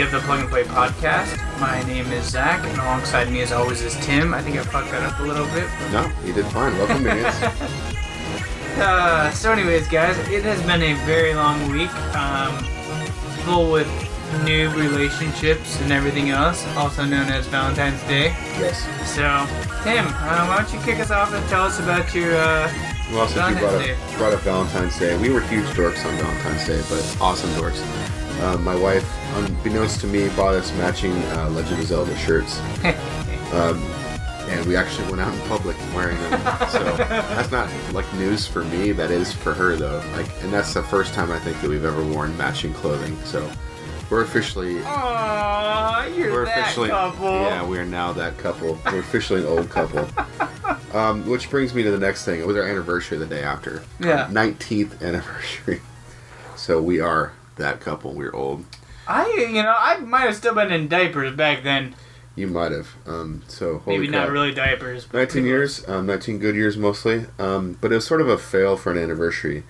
Episode 80 of the Plug and Play podcast. My name is Zach, and alongside me, as always, is Tim. I think I fucked that up a little bit. No, you did fine. Welcome, minions. Uh, so, anyways, guys, it has been a very long week, um, full with new relationships and everything else, also known as Valentine's Day. yes. So, Tim, uh, why don't you kick us off and tell us about your uh, Well, since you Valentine's brought Day. up, brought up Valentine's Day, we were huge dorks on Valentine's Day, but awesome dorks. Uh, my wife, unbeknownst to me, bought us matching uh, Legend of Zelda shirts. Um, and we actually went out in public wearing them. So that's not like news for me. That is for her though. Like, and that's the first time I think that we've ever worn matching clothing. So we're officially Aww, you're we're that officially couple. yeah we are now that couple we're officially an old couple um, which brings me to the next thing it was our anniversary the day after Yeah. 19th anniversary so we are that couple we're old I, you know, I might have still been in diapers back then. you might have um, so Maybe crap. not really diapers. but 19 pretty years um, 19 good years mostly um, but it was sort of a fail for an anniversary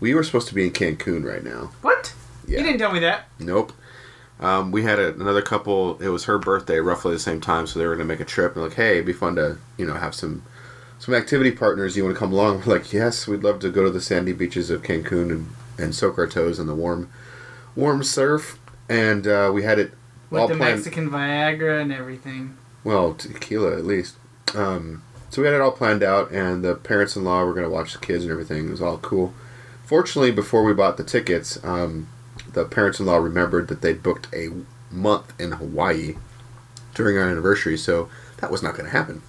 we were supposed to be in cancun right now. What? yeah You didn't tell me that. Nope. Um, we had a, another couple. It was her birthday, roughly the same time, so they were gonna make a trip. And like, hey, it'd be fun to you know have some some activity partners. You want to come along? We're like, yes, we'd love to go to the sandy beaches of Cancun and, and soak our toes in the warm warm surf. And uh, we had it With all the planned. Mexican Viagra and everything. Well, tequila at least. Um, so we had it all planned out, and the parents-in-law were going to watch the kids and everything. It was all cool. Fortunately, before we bought the tickets, um, the parents-in-law remembered that they'd booked a month in Hawaii during our anniversary, so that was not going to happen.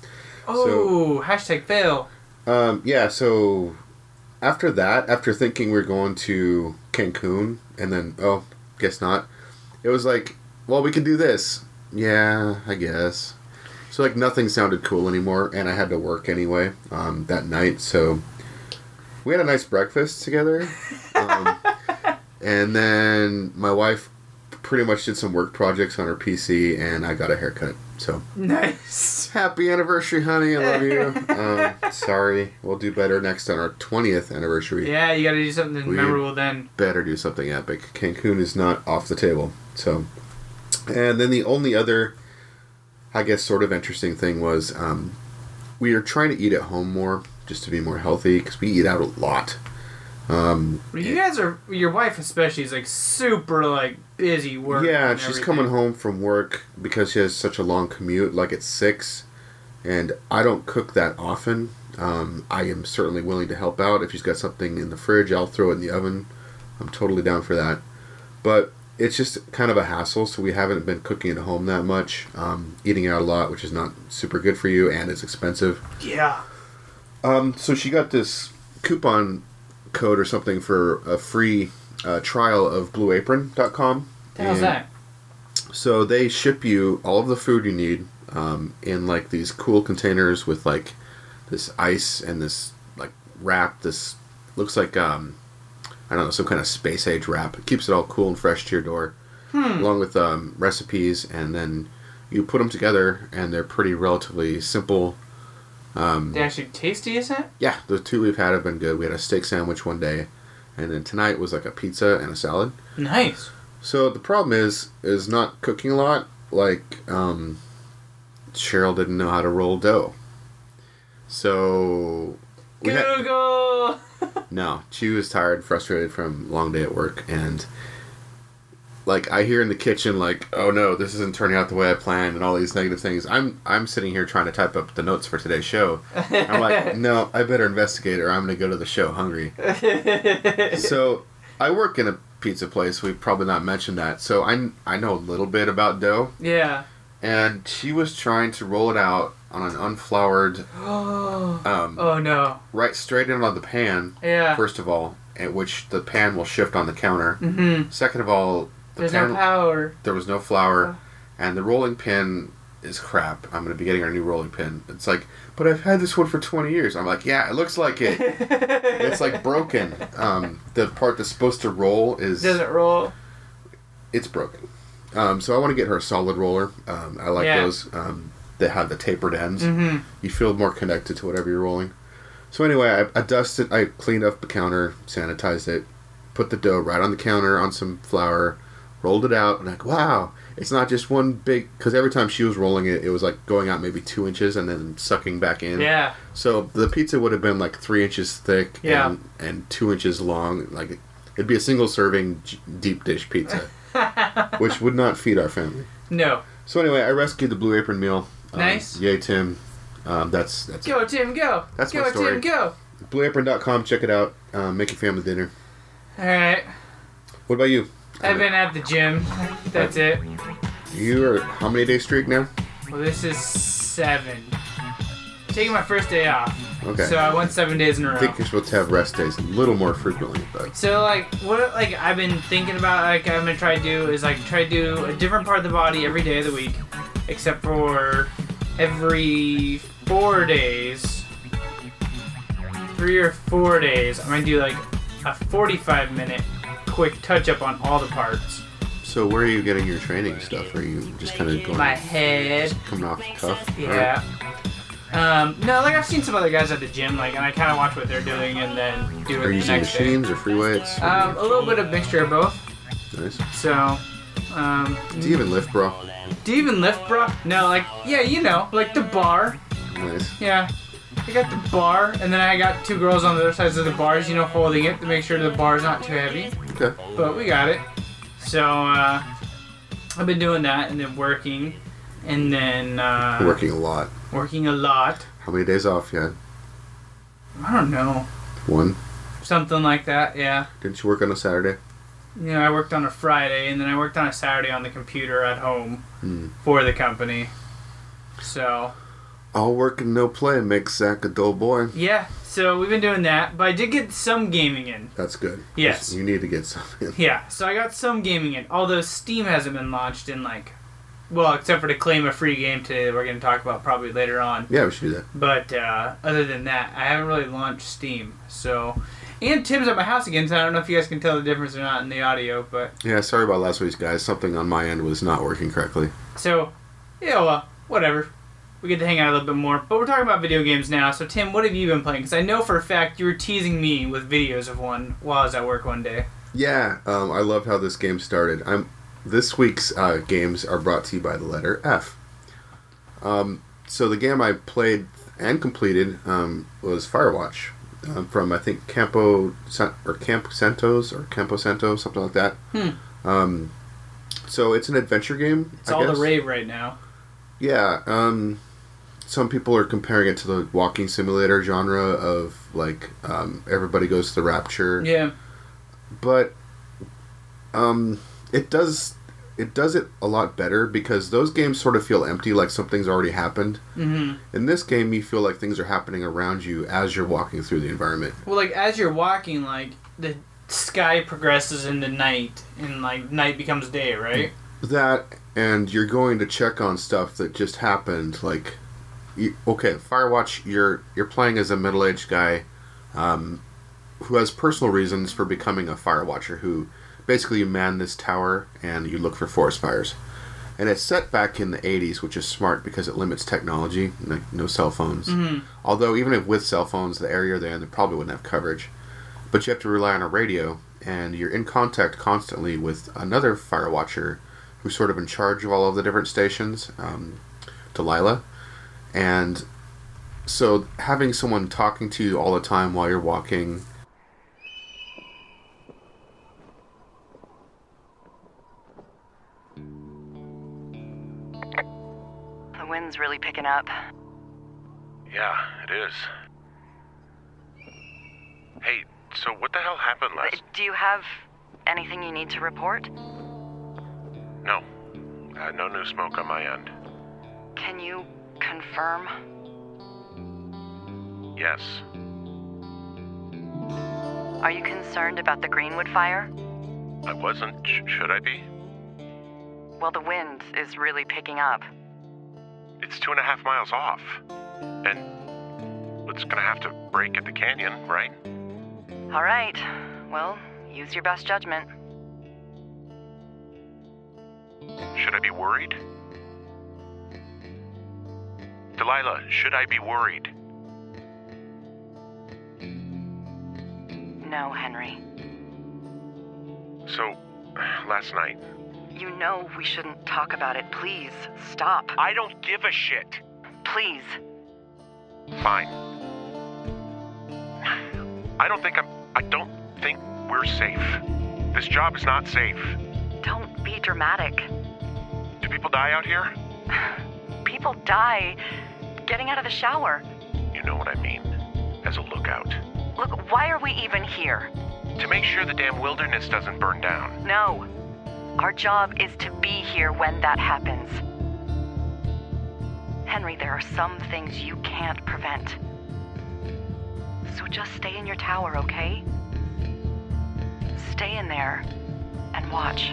Oh, hashtag fail. Um, yeah, so after that, after thinking we are going to Cancun, and then, oh, guess not, it was like, well, we can do this. Yeah, I guess. So, like, nothing sounded cool anymore, and I had to work anyway um, that night, so we had a nice breakfast together. Um, and then my wife pretty much did some work projects on her PC, and I got a haircut. So, Nice. Happy anniversary, honey. I love you. um, sorry. We'll do better next on our 20th anniversary. Yeah, you gotta do something We- memorable then. Better do something epic. Cancun is not off the table. So, and then the only other, I guess, sort of interesting thing was um, we are trying to eat at home more just to be more healthy because we eat out a lot. Um, You guys are, your wife especially is like super like busy work. yeah, she's everything. coming home from work because she has such a long commute, like at six, and I don't cook that often. Um, I am certainly willing to help out if she's got something in the fridge. I'll throw it in the oven. I'm totally down for that. But it's just kind of a hassle, so we haven't been cooking at home that much. Um, eating out a lot, which is not super good for you, and it's expensive. Yeah. Um, so she got this coupon code or something for a free uh, trial of BlueApron.com. Hell's that? so they ship you all of the food you need um, in like these cool containers with like this ice and this like wrap. This looks like um, I don't know some kind of space age wrap. It keeps it all cool and fresh to your door, along with um, recipes. And then you put them together, and they're pretty relatively simple. They actually tasty, is it? Yeah, the two we've had have been good. We had a steak sandwich one day, and then tonight was like a pizza and a salad. Nice. So the problem is is not cooking a lot. Like um, Cheryl didn't know how to roll dough, so we had, Google. No, she was tired, frustrated from long day at work, and like I hear in the kitchen, like, "Oh no, this isn't turning out the way I planned," and all these negative things. I'm I'm sitting here trying to type up the notes for today's show. I'm like, no, I better investigate, or I'm gonna go to the show hungry. so I work in a pizza place. We've probably not mentioned that. So I I know a little bit about dough, yeah. and she was trying to roll it out on an unfloured, Oh. um, Oh no. right straight into the pan. Yeah. First of all, at which the pan will shift on the counter. Mm-hmm. Second of all, the There's pan, no power. there was no flour, and the rolling pin is crap. I'm gonna be getting our new rolling pin. It's like, but I've had this one for 20 years. I'm like, yeah, it looks like it. it's like broken. Um, the part that's supposed to roll is Doesn't roll. it's broken. Um, so I want to get her a solid roller. Um, I like Yeah. those um, that have the tapered ends. Mm-hmm. You feel more connected to whatever you're rolling. So anyway, I, I dusted, I cleaned up the counter, sanitized it, put the dough right on the counter on some flour, rolled it out, and like, wow, it's not just one big. Because every time she was rolling it, it was like going out maybe two inches and then sucking back in. Yeah. So the pizza would have been like three inches thick Yeah. and, and two inches long. Like it'd be a single serving deep dish pizza, which would not feed our family. No. So anyway, I rescued the blue apron meal. Um, Nice. Yay, Tim. Um, that's that's Go Tim, go. That's go my story. Tim, go. blueapron.com. Check it out. Um, make your family dinner. All right. What about you? I've been at the gym. That's it. You are how many day streak now? Well, this is seven. Taking my first day off. Okay. So I went seven days in a row. think you're supposed to have rest days a little more frequently, but So like what like I've been thinking about like I'm gonna try to do is like try to do a different part of the body every day of the week, except for every four days, three or four days. I'm gonna do like a 45 minute quick touch up on all the parts. so where are you getting your training stuff? Are you just kind of going My head, just coming off the cuff? yeah. Um, no, like I've seen some other guys at the gym, like, and I kind of watch what they're doing and then do it Are you using next day. machines or free weights? Um, a little bit of mixture of both. nice. So, um, Do you even lift, bro? do you even lift, bro? No, like, yeah, you know, like the bar. Nice. Yeah. I got the bar, and then I got two girls on the other sides of the bars, you know, holding it to make sure the bar's not too heavy. Okay. But we got it. So, uh, I've been doing that and then working, and then, uh, Working a lot. working a lot. How many days off you had? I don't know. One. Something like that, yeah. Didn't you work on a Saturday? You know, I worked on a Friday, and then I worked on a Saturday on the computer at home Hmm. for the company. So, All work and no play makes Zach a dull boy. yeah, so we've been doing that, but I did get some gaming in. That's good. Yes. You need to get something. Yeah, so I got some gaming in, although Steam hasn't been launched in like, well, except for to claim a free game today that we're going to talk about probably later on. Yeah, we should do that. But uh, other than that, I haven't really launched Steam. So, and Tim's at my house again, so I don't know if you guys can tell the difference or not in the audio. But Yeah, sorry about last week's guys. Something on my end was not working correctly. so, yeah, well, whatever. We get to hang out a little bit more. But we're talking about video games now. So, Tim, what have you been playing? Because I know for a fact you were teasing me with videos of one while I was at work one day. Yeah, um, I love how this game started. I'm this week's uh, games are brought to you by the letter F. Um, so the game I played and completed um, was Firewatch um, from I think Campo or Camp Santos or Campo Santo something like that. Hmm. Um, so it's an adventure game. It's I all guess. the rave right now. Yeah. Um, some people are comparing it to the walking simulator genre of like um, everybody goes to the rapture Yeah. but um, it does it does it a lot better because those games sort of feel empty, like something's already happened. hmm In this game, you feel like things are happening around you as you're walking through the environment. Well, like as you're walking, like the sky progresses into night, and like night becomes day, right? That and you're going to check on stuff that just happened. Like, you, okay, Firewatch, you're you're playing as a middle aged guy, um, who has personal reasons for becoming a fire watcher. Who basically you man this tower and you look for forest fires. And it's set back in the 80s, which is smart because it limits technology, like no cell phones. hmm Although even if with cell phones, the area they're in, they probably wouldn't have coverage. But you have to rely on a radio, and you're in contact constantly with another fire watcher who's sort of in charge of all of the different stations, um, Delilah. And so having someone talking to you all the time while you're walking The wind's really picking up. Yeah, it is. Hey, so what the hell happened last? Do you have anything you need to report? No. Uh, no new smoke on my end. Can you confirm? Yes. Are you concerned about the Greenwood fire? I wasn't. Sh- should I be? Well, the wind is really picking up. It's two and a half miles off. And it's gonna have to break at the canyon, right? All right. Well, use your best judgment. Should I be worried? Delilah, should I be worried? No, Henry. So, last night. You know we shouldn't talk about it. Please, stop. I don't give a shit. Please. Fine. I don't think I'm. I don't think we're safe. This job is not safe. Don't be dramatic. Do people die out here? People die getting out of the shower. You know what I mean. As a lookout. Look, why are we even here? To make sure the damn wilderness doesn't burn down. No. Our job is to be here when that happens. Henry, there are some things you can't prevent. So just stay in your tower, okay? Stay in there and watch.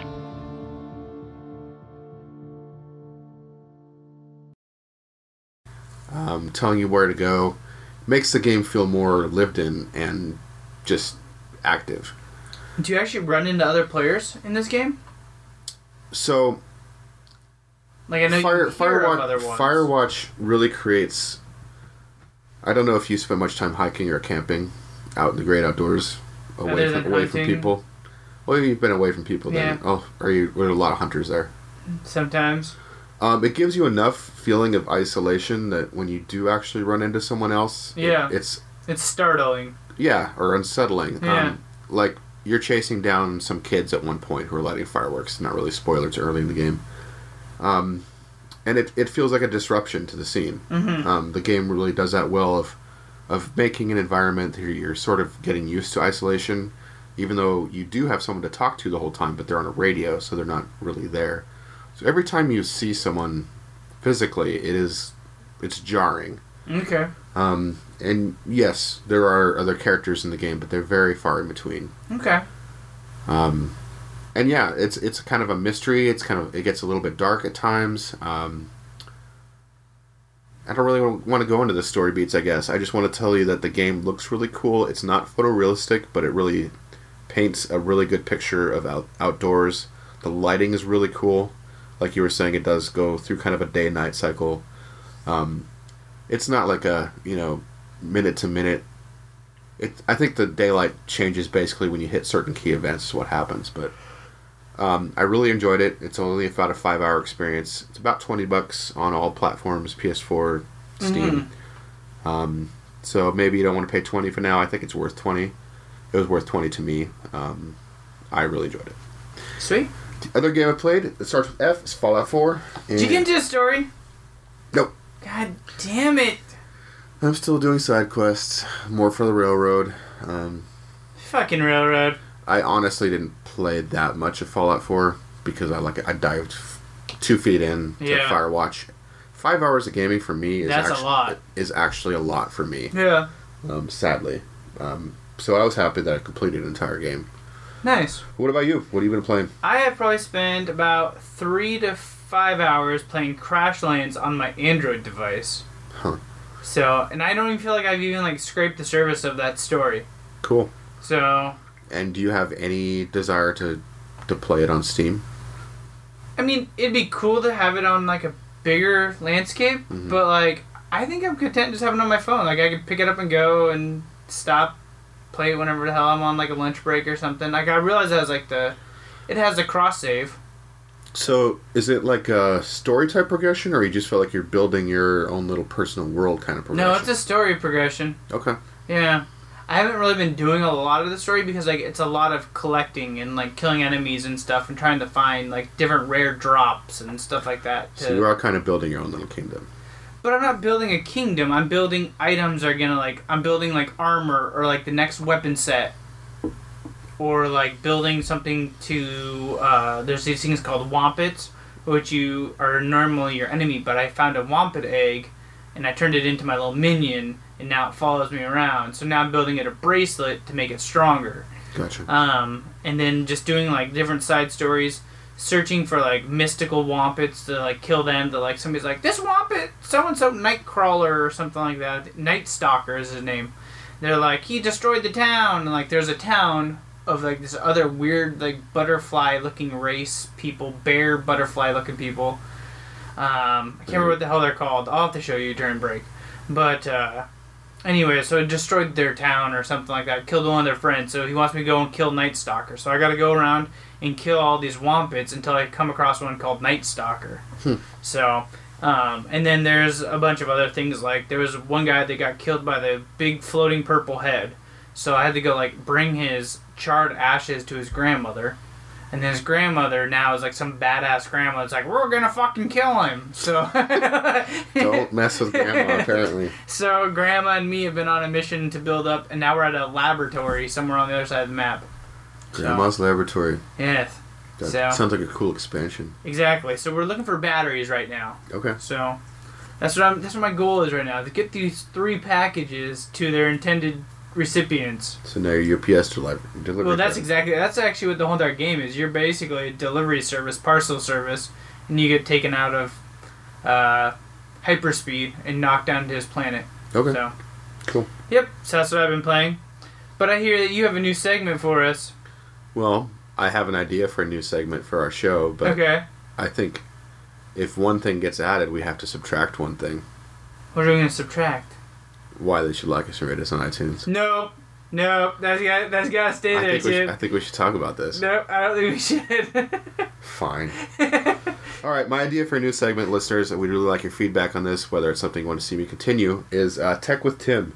Um, telling you where to go makes the game feel more lived in and just active. Do you actually run into other players in this game? So Like I know Fire, you hear of other Firewatch, ones. Firewatch really creates. I don't know if you spend much time hiking or camping out in the great outdoors, away from away from people. Well, you've been away from people then. Oh, are you? Are a lot of hunters there. Sometimes. Um, it gives you enough feeling of isolation that when you do actually run into someone else, it- Yeah. it's It's startling. yeah, or unsettling. Yeah. Um, like you're chasing down some kids at one point who are lighting fireworks. Not really spoilers early in the game. Um, and it, it feels like a disruption to the scene. Mm-hmm. Um, the game really does that well of of making an environment where you're sort of getting used to isolation, even though you do have someone to talk to the whole time, but they're on a radio, so they're not really there. So every time you see someone physically, it is it's jarring. Okay. Um, and yes, there are other characters in the game, but they're very far in between. Okay. Um, and yeah, it's it's kind of a mystery. It's kind of it gets a little bit dark at times. Um, I don't really want to go into the story beats. I guess I just want to tell you that the game looks really cool. It's not photorealistic, but it really paints a really good picture of out, outdoors. The lighting is really cool. Like you were saying, it does go through kind of a day night cycle. Um, it's not like a you know minute to minute. It, I think the daylight changes basically when you hit certain key events. Is what happens, but um, I really enjoyed it. It's only about a five-hour experience. It's about twenty bucks on all platforms: PS4, Steam. Um, so maybe you don't want to pay twenty for now. I think it's worth twenty. It was worth twenty to me. Um, I really enjoyed it. Sweet. The other game I played that starts with F is Fallout Four. Did you get into the story? Nope. God damn it. I'm still doing side quests, more for the railroad. Um, Fucking railroad. I honestly didn't play that much of Fallout 4 because I like I dived two feet in to Yeah. Firewatch. Five hours of gaming for me is That's a actually, lot. Is actually a lot for me. Yeah. Um, sadly, um, so I was happy that I completed an entire game. Nice. What about you? What have you been playing? I have probably spent about three to five hours playing Crashlands on my Android device. Huh. So, and I don't even feel like I've even like scraped the surface of that story. Cool. So, And do you have any desire to to play it on Steam? I mean, it'd be cool to have it on like a bigger landscape, Mhm. but like, I think I'm content just having it on my phone. Like, I could pick it up and go and stop, play it whenever the hell I'm on like a lunch break or something. Like, I realize that has like the, it has a cross save. So is it like a story type progression, or you just feel like you're building your own little personal world kind of progression? No, it's a story progression. okay. Yeah. I haven't really been doing a lot of the story because like it's a lot of collecting and like killing enemies and stuff and trying to find like different rare drops and stuff like that. To, So you are all kind of building your own little kingdom. But I'm not building a kingdom. I'm building items are gonna like I'm building like armor or like the next weapon set. Or like building something to uh, there's these things called wompits, which you are normally your enemy, but I found a wompit egg and I turned it into my little minion and now it follows me around. So now I'm building it a bracelet to make it stronger. Gotcha. Um, and then just doing like different side stories, searching for like mystical wompits to like kill them. To like somebody's like this wompit, so and so Nightcrawler or something like that. Night Stalker is his name. They're like he destroyed the town, and like there's a town of like this other weird like butterfly looking race people, bear butterfly looking people. Um, I can't remember what the hell they're called. I'll have to show you during break. But uh, anyway, so it destroyed their town or something like that. Killed one of their friends. So he wants me to go and kill Night Stalker. So I got to go around and kill all these wompits until I come across one called Night Stalker. So. Um, and then there's a bunch of other things like there was one guy that got killed by the big floating purple head, so I had to go like bring his charred ashes to his grandmother, and then his grandmother now is like some badass grandma. It's like we're gonna fucking kill him. So Don't mess with grandma. Apparently. so grandma and me have been on a mission to build up, and now we're at a laboratory somewhere on the other side of the map. So- Grandma's laboratory. Yes, That So- sounds like a cool expansion. exactly. So we're looking for batteries right now. Okay. So that's what I'm. That's what my goal is right now to get these three packages to their intended recipients. So now your UPS delivery. delivery Well, that's driver. exactly. That's actually what the whole entire game is. You're basically a delivery service, parcel service, and you get taken out of uh, hyperspeed and knocked down to his planet. Okay. So. Cool. Yep. So that's what I've been playing. But I hear that you have a new segment for us. Well, I have an idea for a new segment for our show, but okay. I think if one thing gets added, we have to subtract one thing. What are we gonna subtract? Why they should like us and rate us on iTunes. No, no, That's got. That's gotta stay I there, think, we should, I think we should talk about this. No, I don't think we should. Fine. All right, my idea for a new segment, listeners, we'd really like your feedback on this, whether it's something you want to see me continue, is uh, Tech with Tim.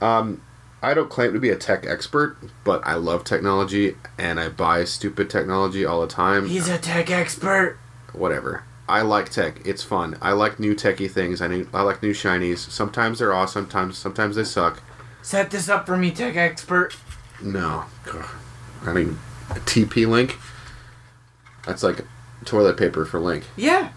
Um, I don't claim to be a tech expert, but I love technology and I buy stupid technology all the time. He's a tech expert. Whatever. I like tech. It's fun. I like new techie things. I, need, I like new shinies. Sometimes they're awesome. Sometimes sometimes they suck. Set this up for me, tech expert. No. Ugh. I mean, a TP Link. That's like toilet paper for Link. Yeah.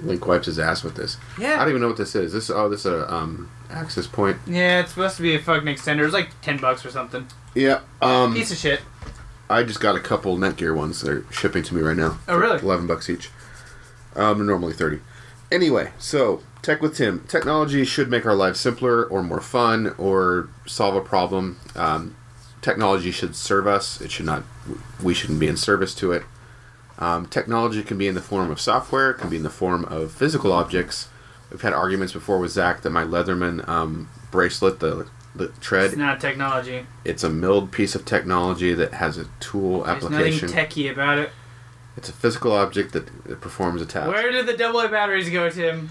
Link wipes his ass with this. Yeah. I don't even know what this is. This oh, this is a um access point. Yeah, it's supposed to be a fucking extender. It's like ten bucks or something. Yeah. Um, Piece of shit. I just got a couple Netgear ones. They're shipping to me right now. Oh, really? Eleven bucks each. Um, normally thirty. Anyway, so tech with Tim. Technology should make our lives simpler or more fun or solve a problem. Um, technology should serve us. It should not. We shouldn't be in service to it. Um, technology can be in the form of software. It can be in the form of physical objects. We've had arguments before with Zach that my Leatherman um, bracelet, the the tread, It's not technology. it's a milled piece of technology that has a tool There's application. There's nothing techie about it. It's a physical object that, that performs a task. Where did the double A batteries go, Tim?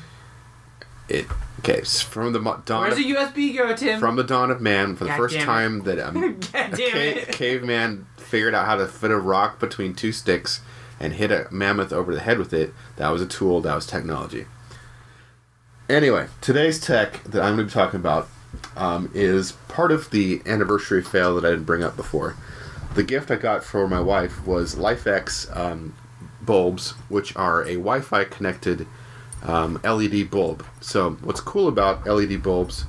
It okay s- from the mo- dawn Where's of, the USB go, Tim? from the dawn of man for the God first damn it. time that um, God a damn ca- it. caveman figured out how to fit a rock between two sticks and hit a mammoth over the head with it. That was a tool. That was technology. Anyway, today's tech that I'm going to be talking about um, is part of the anniversary fail that I didn't bring up before. The gift I got for my wife was LIFX um, bulbs, which are a Wi-Fi connected um, LED bulb. So what's cool about LED bulbs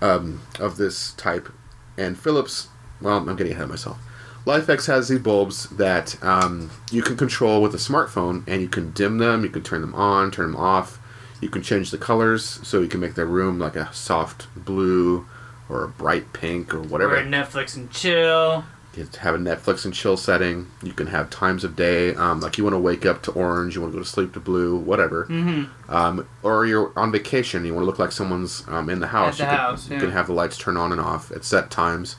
um, of this type, and Philips, well, I'm getting ahead of myself. LIFX has these bulbs that um, you can control with a smartphone, and you can dim them, you can turn them on, turn them off. You can change the colors, so you can make their room like a soft blue or a bright pink or whatever. Or Netflix and chill. You have a Netflix and chill setting. You can have times of day, um, like you want to wake up to orange, you want to go to sleep to blue, whatever. Mm-hmm. Um, or you're on vacation, you want to look like someone's um, in the house. At the you, can, house, you can have the lights turn on and off at set times.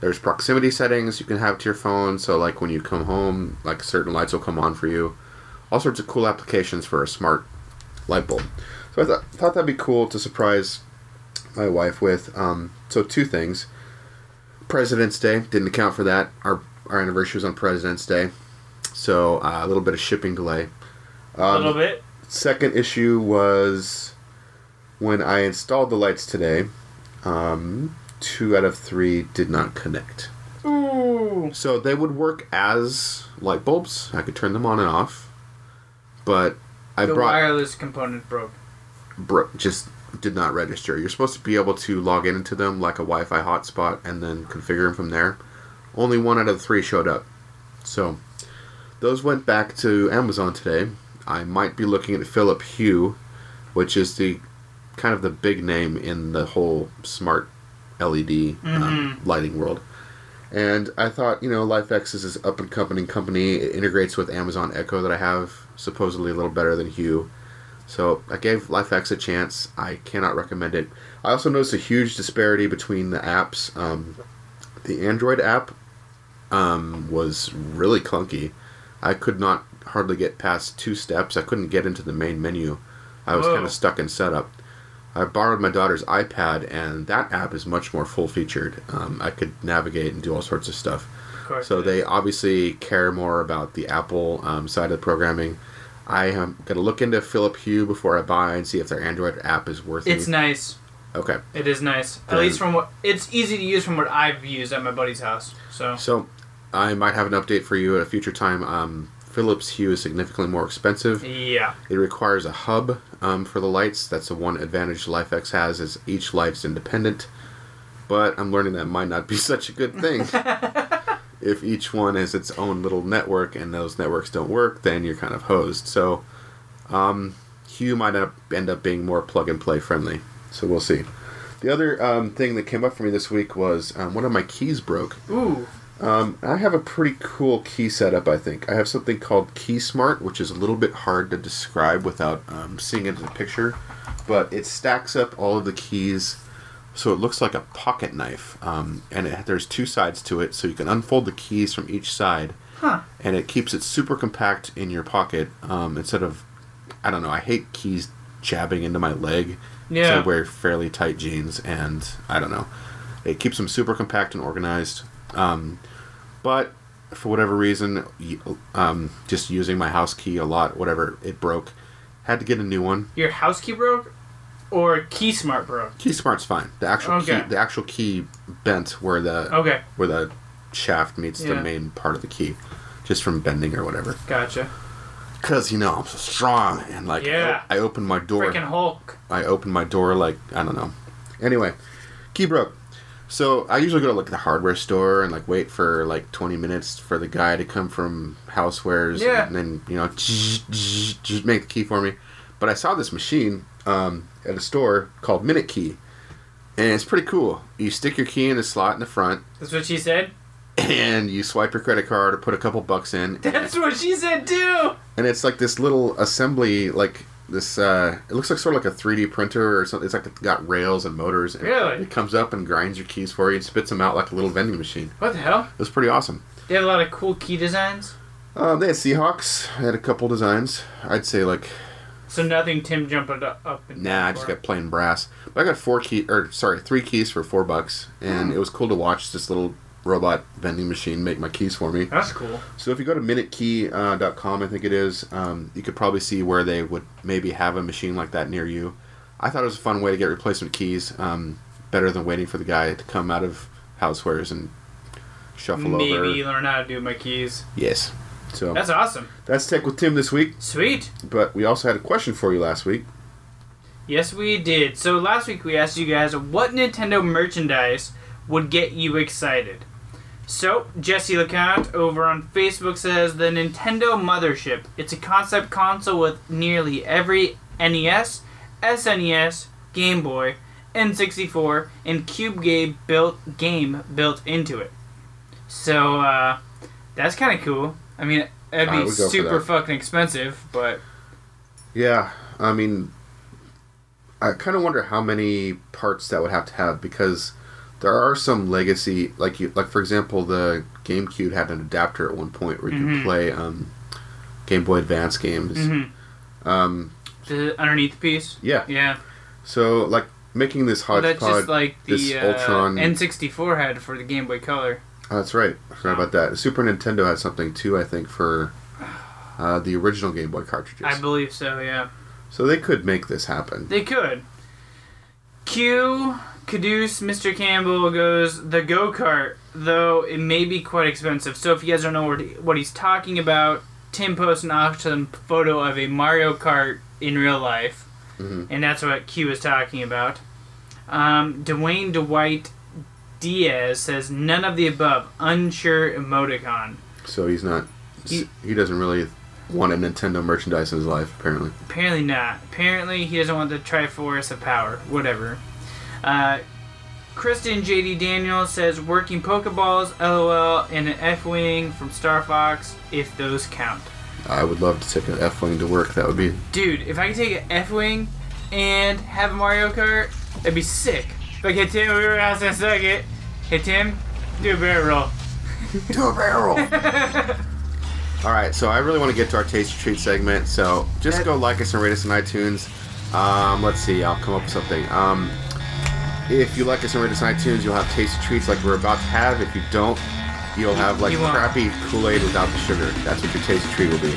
There's proximity settings you can have to your phone, so like when you come home, like certain lights will come on for you. All sorts of cool applications for a smart light bulb. So I thought, thought that'd be cool to surprise my wife with. Um, so two things. President's Day didn't account for that. Our our anniversary was on President's Day, so uh, a little bit of shipping delay. A Um, little bit. Second issue was when I installed the lights today. Um, two out of three did not connect. Ooh. So they would work as light bulbs. I could turn them on and off, but I brought the brought wireless component broke. bro- just did not register. You're supposed to be able to log into them like a Wi-Fi hotspot and then configure them from there. Only one out of the three showed up. So those went back to Amazon today. I might be looking at Philip Hue, which is the kind of the big name in the whole smart LED um, lighting world. And I thought, you know, LIFX is this up and coming company. It integrates with Amazon Echo that I have, supposedly a little better than Hue. So I gave LIFX a chance. I cannot recommend it. I also noticed a huge disparity between the apps. Um, the Android app um, was really clunky. I could not hardly get past two steps. I couldn't get into the main menu. I was kind of stuck in setup. I borrowed my daughter's iPad, and that app is much more full featured. Um, I could navigate and do all sorts of stuff. Of. So they obviously care more about the Apple um, side of the programming. I am going to look into Philip Hue before I buy and see if their Android app is worth it. It's nice. Okay. It is nice. At least from what it's easy to use from what I've used at my buddy's house. So So I might have an update for you at a future time. Um, Philips Hue is significantly more expensive. yeah. It requires a hub um, for the lights. That's the one advantage LIFX has is each light's independent. But I'm learning that might not be such a good thing. if each one has its own little network and those networks don't work, then you're kind of hosed. So um, Hue might up, end up being more plug and play friendly. So we'll see. The other um, thing that came up for me this week was um, one of my keys broke. Ooh. Um, I have a pretty cool key setup, I think. I have something called KeySmart, which is a little bit hard to describe without um, seeing it in a picture, but it stacks up all of the keys so it looks like a pocket knife. Um, and it, there's two sides to it, so you can unfold the keys from each side, Huh. and it keeps it super compact in your pocket um, instead of, I don't know, I hate keys jabbing into my leg. So Yeah. I wear fairly tight jeans, and I don't know. It keeps them super compact and organized. Um, but for whatever reason, um, just using my house key a lot, whatever, it broke. Had to get a new one. Your house key broke, or KeySmart bro? KeySmart's fine. The actual Okay. key, the actual key bent where the Okay. where the shaft meets the main part of the key, just from bending or whatever. Gotcha. Cause you know I'm so strong and like Yeah. I, I opened my door. Freaking Hulk. I opened my door like I don't know. Anyway, key broke. So I usually go to like the hardware store and like wait for like 20 minutes for the guy to come from Housewares Yeah. and then you know just make the key for me. But I saw this machine um, at a store called Minute Key, and it's pretty cool. You stick your key in the slot in the front, That's what she said. and you swipe your credit card or put a couple bucks in, That's what she said too. and it's like this little assembly like this uh it looks like sort of like a 3d printer or something it's like it's got rails and motors and Really? it comes up and grinds your keys for you and spits them out like a little vending machine What the hell? it was pretty awesome They had a lot of cool key designs. um, they had seahawks had a couple designs i'd say like So nothing Tim jumping up and nah i just got plain brass but i got four key or sorry three keys for four bucks and it was cool to watch this little robot vending machine make my keys for me That's cool. So if you go to minutekey.com, I think it is, um, you could probably see where they would maybe have a machine like that near you. I thought it was a fun way to get replacement keys, um, better than waiting for the guy to come out of housewares and shuffle Maybe over. Maybe learn how to do my keys. Yes. So That's awesome. that's Tech with Tim this week, Sweet. but we also had a question for you last week. Yes, we did. So last week we asked you guys what Nintendo merchandise would get you excited. So Jesse LeCount over on Facebook says the Nintendo Mothership. It's a concept console with nearly every NES, SNES, Game Boy, N64, and Cube game built game built into it. So uh, that's kind of cool. I mean, it'd be would go for super fucking expensive, but Yeah, I mean, I kind of wonder how many parts that would have to have because there are some legacy, like you, like for example, the GameCube had an adapter at one point where you Mhm. could play um, Game Boy Advance games. mhm. Um, the underneath piece. yeah, Yeah. so like making this Well, that's just like this the uh, Ultron. N64 had for the Game Boy Color. Oh, that's right. I forgot about that. Super Nintendo had something too. I think for uh, the original Game Boy cartridges. I believe so. Yeah, so they could make this happen. they could. Q Caduce Mr. Campbell goes the go kart, though it may be quite expensive. So if you guys don't know what, he's talking about, Tim posted an awesome photo of a Mario Kart in real life, Mhm. and that's what Q is talking about. Um, Dwayne Dwight Diaz says none of the above. Unsure emoticon. So he's not. He- He, doesn't really want a Nintendo merchandise in his life. Apparently. Apparently not. Apparently he doesn't want the Triforce of Power. Whatever. Uh, Kristen JD Daniels says working Pokeballs, LOL, and an F Wing from Star Fox, if those count. I would love to take an F wing to work. That would be. Dude, if I could take an F Wing and have a Mario Kart, that'd be sick. Like, hey Tim, we were asking a second. Hey Tim, do a barrel roll. To a barrel. All right, so I really want to get to our taste treat segment. So just go like us and rate us on iTunes. Um, let's see, I'll come up with something. Um, if you like us and rate us on iTunes, you'll have tasty treats like we're about to have. If you don't, you'll have like You crappy Kool Aid without the sugar. That's what your tasty treat will be,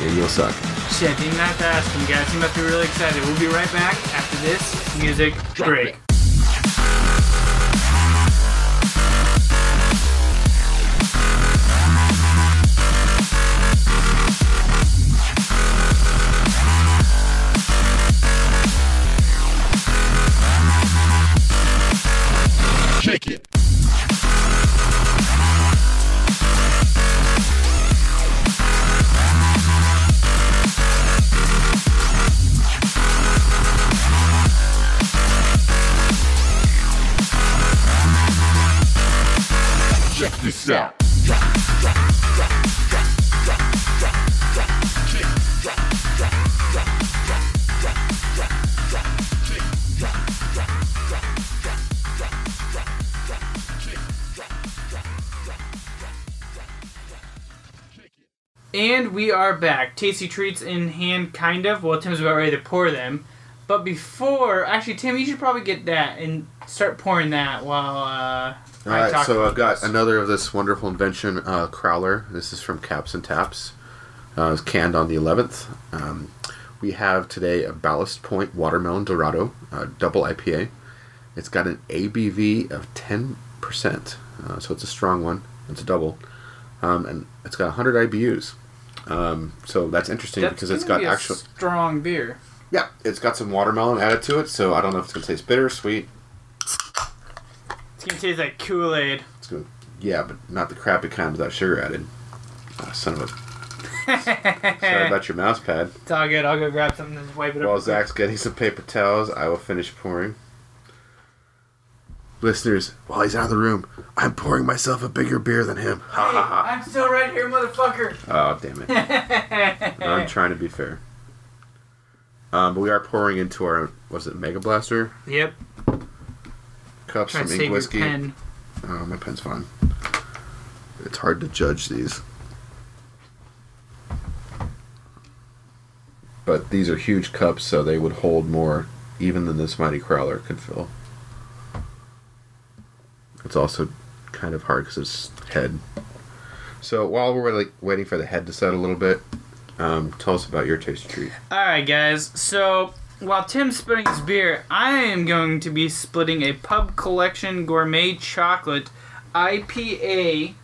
and you'll suck. Shit, didn't have to ask him, guys. He must be really excited. We'll be right back after this music break. We are back. Tasty treats in hand, kind of. Well, Tim's about ready to pour them. But before, actually, Tim, you should probably get that and start pouring that while uh, All I right, talk so about I've got this. another of this wonderful invention, uh, Crowler. This is from Caps and Taps. Uh, it's canned on the 11th. Um, we have today a Ballast Point Watermelon Dorado uh, double IPA. It's got an ABV of 10%, uh, so it's a strong one. It's a double. Um, and it's got 100 IBUs. Um, so that's interesting That's because it's gonna got actual. strong beer. Yeah, it's got some watermelon added to it, so I don't know if it's going to taste bitter, sweet. It's gonna taste like Kool Aid. It's good. Yeah, but not the crappy kind without sugar added. Ah, son of a. Sorry about your mouse pad. It's all good. I'll go grab something and wipe it up. While Zach's getting some paper towels, I will finish pouring. Listeners, while he's out of the room, I'm pouring myself a bigger beer than him. Ha Hey, ha ha. I'm still right here, motherfucker. Oh, damn it. I'm trying to be fair. Um, but we are pouring into our, was it Mega Blaster? Yep. Cups, Try to some save ink whiskey. pen. Oh, my pen's fine. It's hard to judge these. But these are huge cups, so they would hold more even than this mighty crowler could fill. It's also kind of hard because it's head. So while we're like waiting for the head to set a little bit, um, tell us about your tasty treat. Alright, guys. So, while Tim's splitting his beer, I am going to be splitting a Pub Collection Gourmet Chocolate IPA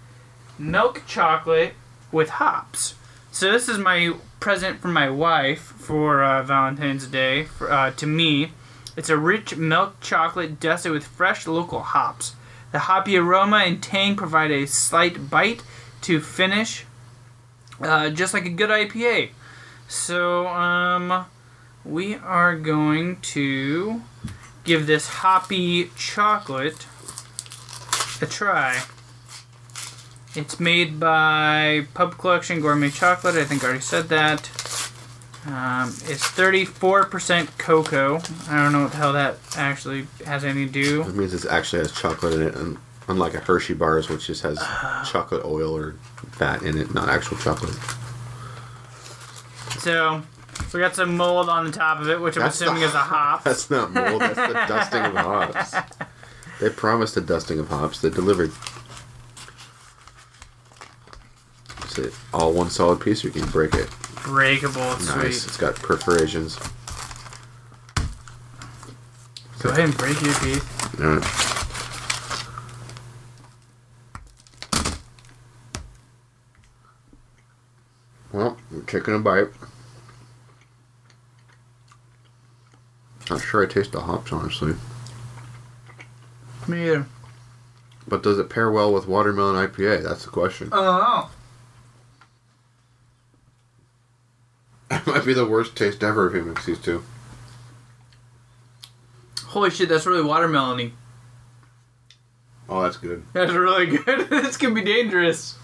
milk chocolate with hops. So, this is my present from my wife for uh, Valentine's Day for, uh, to me. It's a rich milk chocolate dusted with fresh local hops. The hoppy aroma and tang provide a slight bite to finish, uh, just like a good IPA. So, um, we are going to give this hoppy chocolate a try. It's made by Pub Collection Gourmet Chocolate. I think I already said that. Um, it's 34% cocoa. I don't know what the hell that actually has anything to do. It means it actually has chocolate in it, and unlike a Hershey bars, which just has chocolate oil or fat in it, not actual chocolate. So, we got some mold on the top of it, which I'm That's assuming the- is a hop. That's not mold. That's the dusting of hops. They promised a dusting of hops. They delivered. Is it all one solid piece, or you can break it? Breakable, Nice. sweet. It's got perforations. Go ahead and break your teeth. Alright. Well, we're taking a bite. Not sure I taste the hops, honestly. Me either. But does it pair well with watermelon IPA? That's the question. Oh. It might be the worst taste ever if you mix these two. Holy shit, that's really watermelony. Oh, that's good. That's really good. this could be dangerous.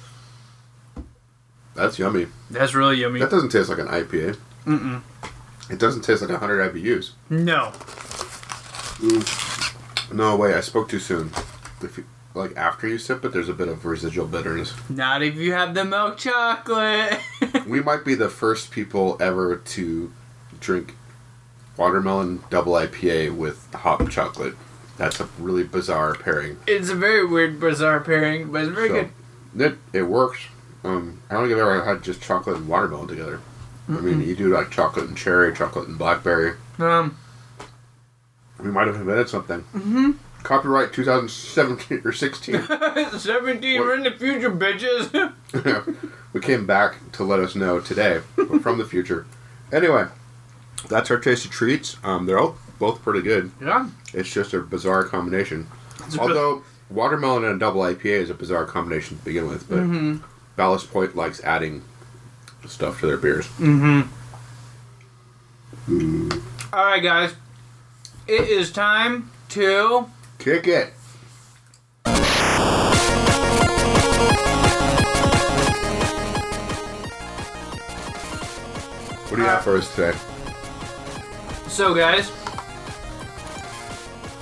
That's yummy. That's really yummy. That doesn't taste like an IPA. Mm-mm. It doesn't taste like 100 IBUs. No. No, wait, I spoke too soon. If you, like after you sip it, there's a bit of residual bitterness. Not if you have the milk chocolate. We might be the first people ever to drink watermelon double IPA with hot chocolate. That's a really bizarre pairing. it's a very weird, bizarre pairing, but it's very So, good. It, it works. Um, I don't think I've ever had just chocolate and watermelon together. I mean, you do like chocolate and cherry, chocolate and blackberry. Um, We might have invented something. Mm-hmm. Copyright 2017 or 16. 17, we're in the future, bitches. we came back to let us know today We're from the future. Anyway, that's our taste of treats. Um, they're all both pretty good. yeah. It's just a bizarre combination. It's Although watermelon and a double IPA is a bizarre combination to begin with, but Mm-hmm. Ballast Point likes adding stuff to their beers. Mm-hmm. All right, guys. It is time to. Kick it! What do you have for us today? So, guys,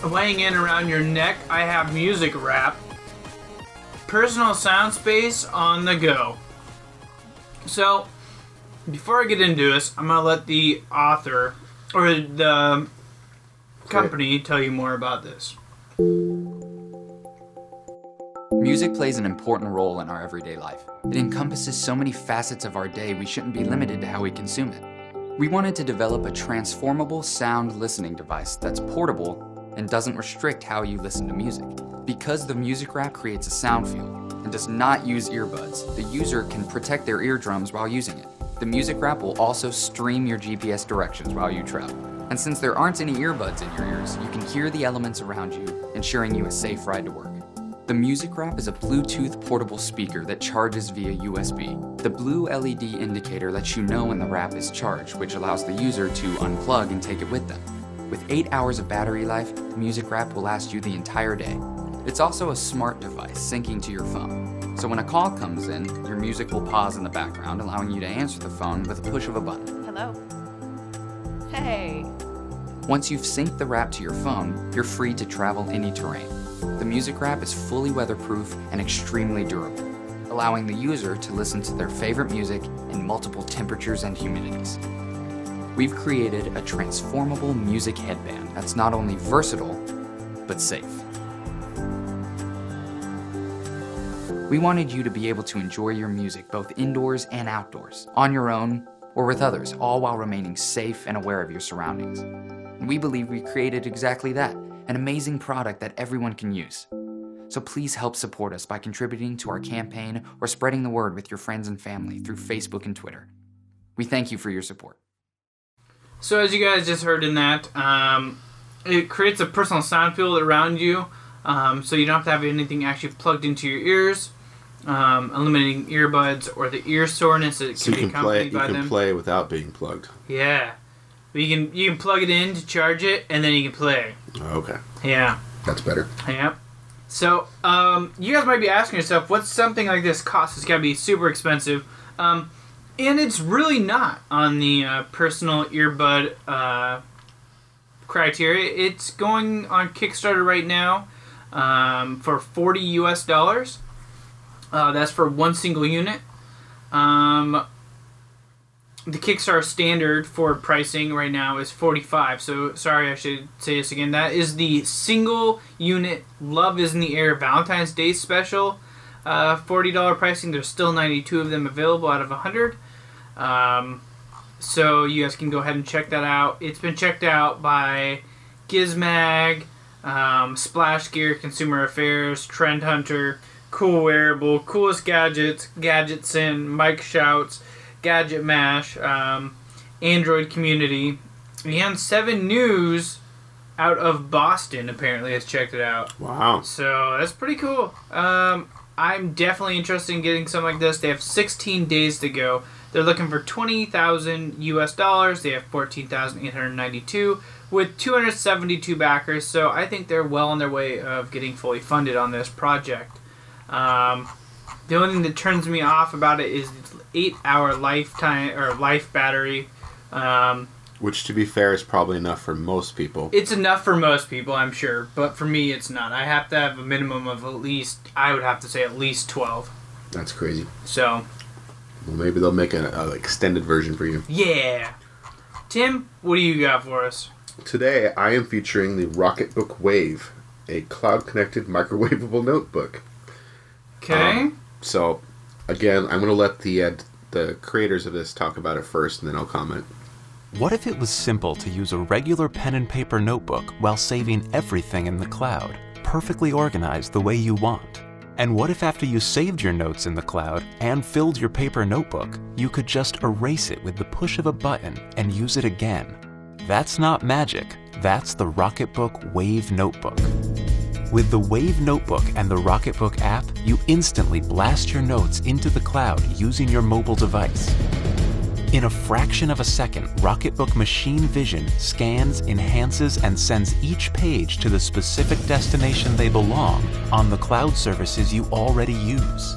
weighing in around your neck, I have music wrap. Personal sound space on the go. So, before I get into this, I'm gonna let the author or the company tell you more about this. Music plays an important role in our everyday life. It encompasses so many facets of our day, we shouldn't be limited to how we consume it. We wanted to develop a transformable sound listening device that's portable and doesn't restrict how you listen to music. Because the music wrap creates a sound field and does not use earbuds, the user can protect their eardrums while using it. The music wrap will also stream your GPS directions while you travel. And since there aren't any earbuds in your ears, you can hear the elements around you, ensuring you a safe ride to work. The Music Wrap is a Bluetooth portable speaker that charges via USB. The blue LED indicator lets you know when the wrap is charged, which allows the user to unplug and take it with them. With 8 hours of battery life, the Music Wrap will last you the entire day. It's also a smart device syncing to your phone. So when a call comes in, your music will pause in the background, allowing you to answer the phone with a push of a button. Hello. Hey. Once you've synced the wrap to your phone, you're free to travel any terrain. The music wrap is fully weatherproof and extremely durable, allowing the user to listen to their favorite music in multiple temperatures and humidities. We've created a transformable music headband that's not only versatile, but safe. We wanted you to be able to enjoy your music both indoors and outdoors, on your own or with others, all while remaining safe and aware of your surroundings. And we believe we created exactly that an amazing product that everyone can use. So please help support us by contributing to our campaign or spreading the word with your friends and family through Facebook and Twitter. We thank you for your support. So as you guys just heard in that, um, it creates a personal sound field around you, um, so you don't have to have anything actually plugged into your ears, um, eliminating earbuds or the ear soreness that So can you be can play. accompanied You can play without being plugged. Yeah, but you can you can plug it in to charge it, and then you can play. Okay, Yeah, that's better. yeah. So um, you guys might be asking yourself, what's something like this cost? It's got to be super expensive. Um, and it's really not on the uh, personal earbud uh, criteria. It's going on Kickstarter right now um, for 40 US dollars. Uh, that's for one single unit. Um, the Kickstarter standard for pricing right now is 45. So sorry, I should say this again. That is the single unit Love is in the Air Valentine's Day special. Uh, $40 pricing. There's still 92 of them available out of 100. Um, so you guys can go ahead and check that out. It's been checked out by Gizmag, um, Splash Gear, Consumer Affairs, Trend Hunter, Cool Wearable, Coolest Gadgets, Gadgets In, Mike Shouts, Gadget Mash, um, Android Community, and Seven News out of Boston apparently has checked it out. Wow. So that's pretty cool. Um, I'm definitely interested in getting something like this. They have 16 days to go. They're looking for 20,000 US dollars. They have 14,892 with 272 backers. So I think they're well on their way of getting fully funded on this project. Um, the only thing that turns me off about it is its eight-hour lifetime or life battery. Um, Which, to be fair, is probably enough for most people. it's enough for most people, I'm sure, but for me, it's not. I have to have a minimum of at least, I would have to say, at least 12. That's crazy. So, Well, maybe they'll make an a extended version for you. yeah. Tim, what do you got for us? Today, I am featuring the Rocketbook Wave, a cloud-connected microwavable notebook. Okay. Um, So, again, I'm going to let the uh, the creators of this talk about it first, and then I'll comment. What if it was simple to use a regular pen and paper notebook while saving everything in the cloud, perfectly organized the way you want? And what if after you saved your notes in the cloud and filled your paper notebook, you could just erase it with the push of a button and use it again? That's not magic, that's the Rocketbook Wave Notebook. With the Wave Notebook and the Rocketbook app, you instantly blast your notes into the cloud using your mobile device. In a fraction of a second, Rocketbook Machine Vision scans, enhances, and sends each page to the specific destination they belong on the cloud services you already use.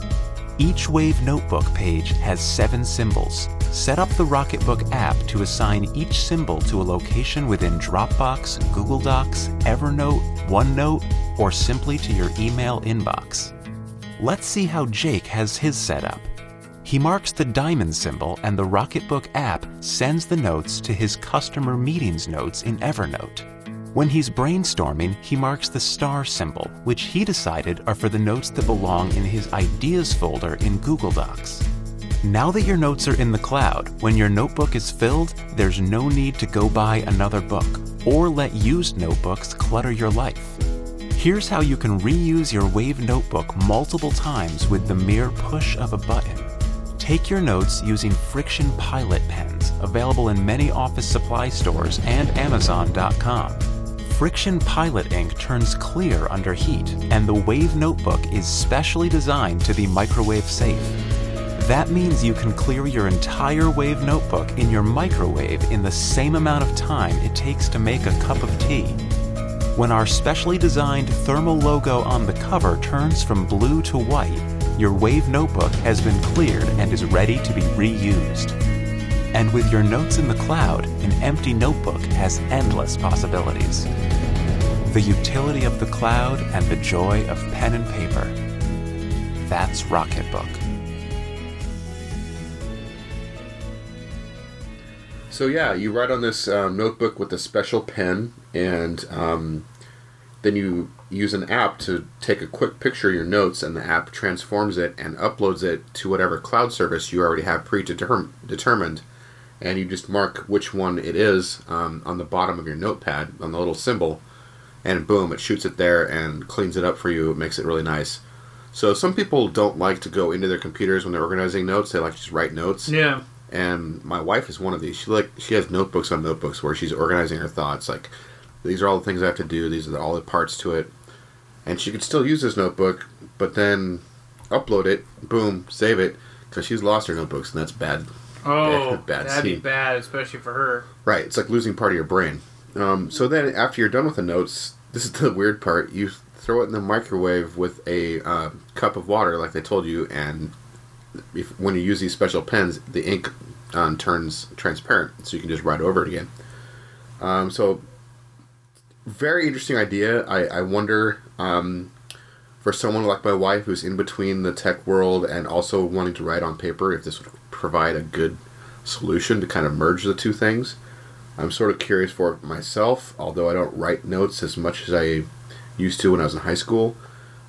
Each Wave Notebook page has seven symbols. Set up the Rocketbook app to assign each symbol to a location within Dropbox, Google Docs, Evernote, OneNote, or simply to your email inbox. Let's see how Jake has his set up. He marks the diamond symbol, and the Rocketbook app sends the notes to his customer meetings notes in Evernote. When he's brainstorming, he marks the star symbol, which he decided are for the notes that belong in his ideas folder in Google Docs. Now that your notes are in the cloud, when your notebook is filled, there's no need to go buy another book or let used notebooks clutter your life. Here's how you can reuse your Wave notebook multiple times with the mere push of a button. Take your notes using Friction Pilot pens, available in many office supply stores and Amazon.com. Friction Pilot ink turns clear under heat, and the Wave notebook is specially designed to be microwave safe. That means you can clear your entire Wave notebook in your microwave in the same amount of time it takes to make a cup of tea. When our specially designed thermal logo on the cover turns from blue to white, your Wave notebook has been cleared and is ready to be reused. And with your notes in the cloud, an empty notebook has endless possibilities. The utility of the cloud and the joy of pen and paper. That's Rocketbook. So yeah, you write on this um, notebook with a special pen, and um, then you use an app to take a quick picture of your notes, and the app transforms it and uploads it to whatever cloud service you already have predetermined, and you just mark which one it is um, on the bottom of your notepad on the little symbol, and boom, it shoots it there and cleans it up for you. It makes it really nice. So some people don't like to go into their computers when they're organizing notes; they like to just write notes Yeah. and my wife is one of these. She like she has notebooks on notebooks where she's organizing her thoughts. Like these are all the things I have to do. These are all the parts to it, and she could still use this notebook, but then upload it, boom, save it, because she's lost her notebooks, and that's bad. Oh, Bad that'd be bad, especially for her. Right, it's like losing part of your brain. Um, so then after you're done with the notes, this is the weird part. You throw it in the microwave with a uh, cup of water, like they told you, and if, when you use these special pens, the ink um, turns transparent, so you can just write over it again. Um, so, very interesting idea. I, I wonder um, for someone like my wife who's in between the tech world and also wanting to write on paper, if this would provide a good solution to kind of merge the two things. I'm sort of curious for it myself, although I don't write notes as much as I used to when I was in high school.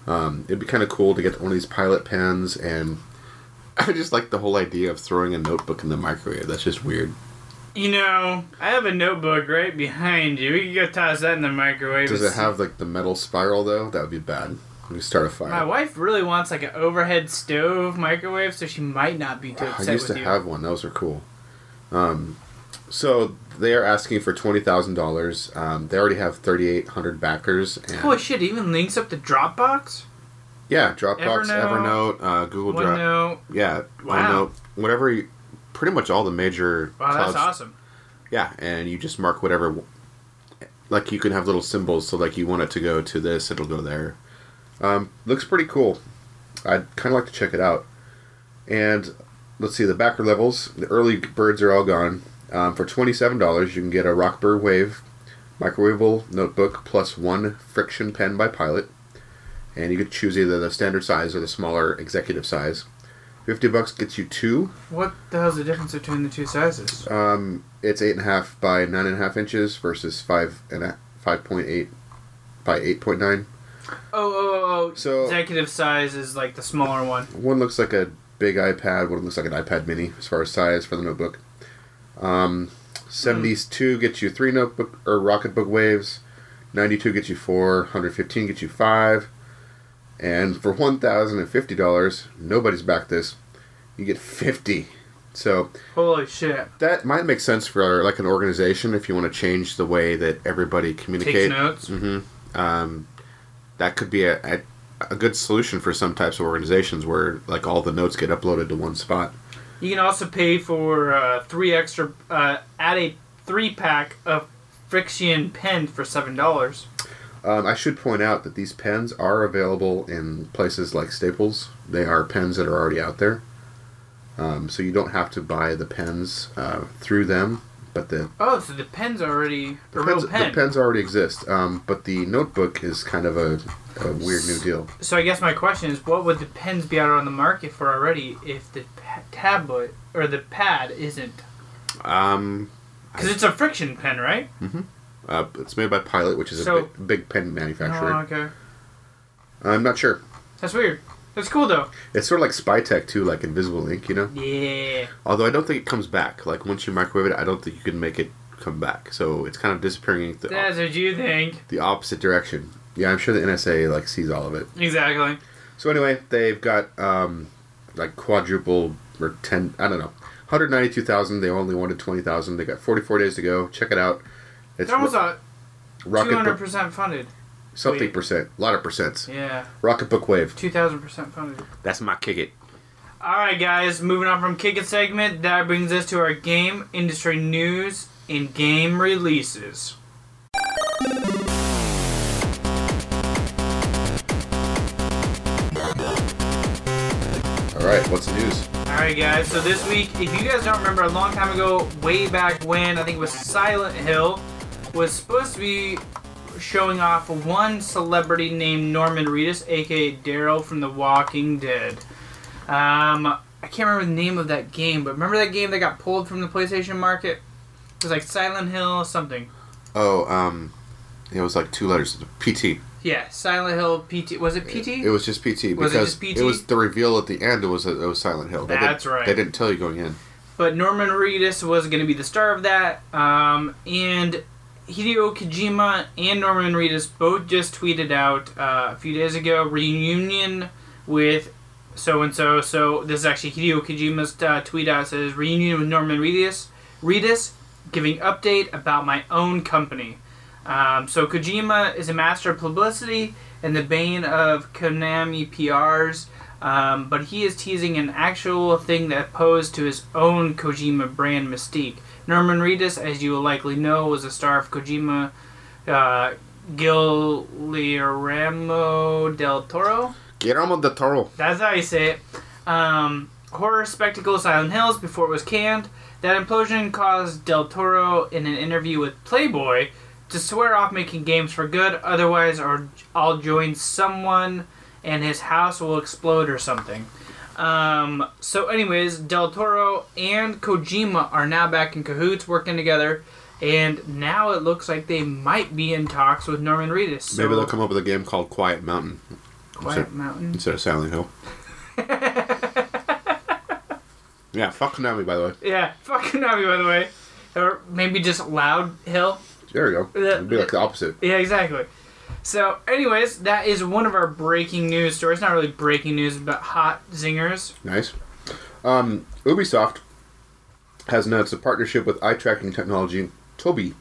Um, it'd be kind of cool to get one of these pilot pens, and I just like the whole idea of throwing a notebook in the microwave. That's just weird. You know, I have a notebook right behind you. We can go toss that in the microwave. Does it have like the metal spiral though? That would be bad. We start a fire. My wife really wants like an overhead stove microwave, so she might not be too I upset used with to you. have one. Those are cool. Um, so they are asking for twenty thousand dollars. Um, they already have thirty eight hundred backers. And Holy shit! Even links up to Dropbox, yeah, Dropbox, Evernote, Evernote, uh, Google Drive. OneNote. Yeah, Wow. OneNote, whatever. You, pretty much all the major. Wow, that's awesome. Yeah, and you just mark whatever. Like you can have little symbols, so like you want it to go to this, it'll go there. Um, looks pretty cool. I'd kind of like to check it out. And let's see the backer levels. The early birds are all gone. Um, for twenty seven dollars, you can get a Rocketbook Wave microwavable notebook plus one friction pen by Pilot, and you could choose either the standard size or the smaller executive size. Fifty bucks gets you two. What the hell's the difference between the two sizes? Um, it's eight and a half by nine and a half inches versus five and a five point eight by eight point nine. Oh, oh, oh, oh. So- executive size is like the smaller one. One looks like a big iPad. One looks like an iPad Mini as far as size for the notebook. Um, seventies two gets you three notebook or Rocketbook waves. Ninety two gets you four. Hundred fifteen gets you five. And for one thousand and fifty dollars, nobody's backed this. You get fifty. So Holy shit! that might make sense for like an organization if you want to change the way that everybody Takes communicates. notes. hmm Um, that could be a, a, a good solution for some types of organizations where like all the notes get uploaded to one spot. You can also pay for uh, three extra. Uh, add a three pack of friction pen for seven dollars. Um, I should point out that these pens are available in places like Staples. They are pens that are already out there, um, so you don't have to buy the pens uh, through them. But the Oh, so the pen's already the pens, pen. the pens already exist. Um, but the notebook is kind of a, a weird new deal. So I guess my question is, what would the pens be out on the market for already if the pa- tablet or the pad isn't? Um, Because it's a friction pen, right? Mm-hmm. uh, it's made by Pilot, which is So- a big, big pen manufacturer. Oh, okay. I'm not sure. That's weird. That's cool though. It's sort of like spy tech too, like Invisible Ink, you know. Yeah. Although I don't think it comes back. Like once you microwave it, I don't think you can make it come back. So it's kind of disappearing the, That's what you think. the opposite direction. Yeah, I'm sure the NSA like sees all of it. Exactly. So anyway, they've got um, like quadruple or ten. I don't know, 192,000. They only wanted 20,000. They got 44 days to go. Check it out. It's That was a two hundred Book, percent funded. Something wait. percent, a lot of percents. Yeah, Rocketbook Wave. two thousand percent funded. That's my kick it. All right, guys. Moving on from kick it segment, that brings us to our game industry news and game releases. All right, what's the news? All right, guys. So this week, if you guys don't remember, a long time ago, way back when, I think it was Silent Hill, was supposed to be showing off one celebrity named Norman Reedus, aka Daryl from The Walking Dead. Um, I can't remember the name of that game, but remember that game that got pulled from the PlayStation market? It was like Silent Hill something. Oh, um, it was like two letters. PT. Yeah, Silent Hill PT. Was it PT? It was just PT Was it just PT? was the reveal at the end. It was it was Silent Hill. They That's didn't- right. They didn't tell you going in. but Norman Reedus was going to be the star of that. Um, and Hideo Kojima and Norman Reedus both just tweeted out uh, a few days ago reunion with so and so. So this is actually Hideo Kojima's uh, tweet out. Says reunion with Norman Reedus. Reedus giving update about my own company. Um, so Kojima is a master of publicity and the bane of Konami PRs. Um, but he is teasing an actual thing that posed to his own Kojima brand mystique. Norman Reedus, as you will likely know, was a star of Kojima, uh, Guillermo del Toro. Guillermo del Toro. That's how you say it. Um, horror spectacle Silent Hills before it was canned. That implosion caused Del Toro in an interview with Playboy to swear off making games for good, otherwise, or I'll join someone and his house will explode or something. Um, so, anyways, Del Toro and Kojima are now back in cahoots working together, and now it looks like they might be in talks with Norman Reedus. So, Maybe they'll come up with a game called Quiet Mountain Quiet instead, Mountain. instead of Silent Hill. yeah, fuck Konami, by the way. Yeah, fucking Navi, by the way. Or maybe just Loud Hill. There you go. It'd be like the opposite. Yeah, exactly. So, anyways, that is one of our breaking news stories. Not really breaking news, but hot zingers. Nice. Um, Ubisoft has announced a partnership with eye tracking technology Tobii.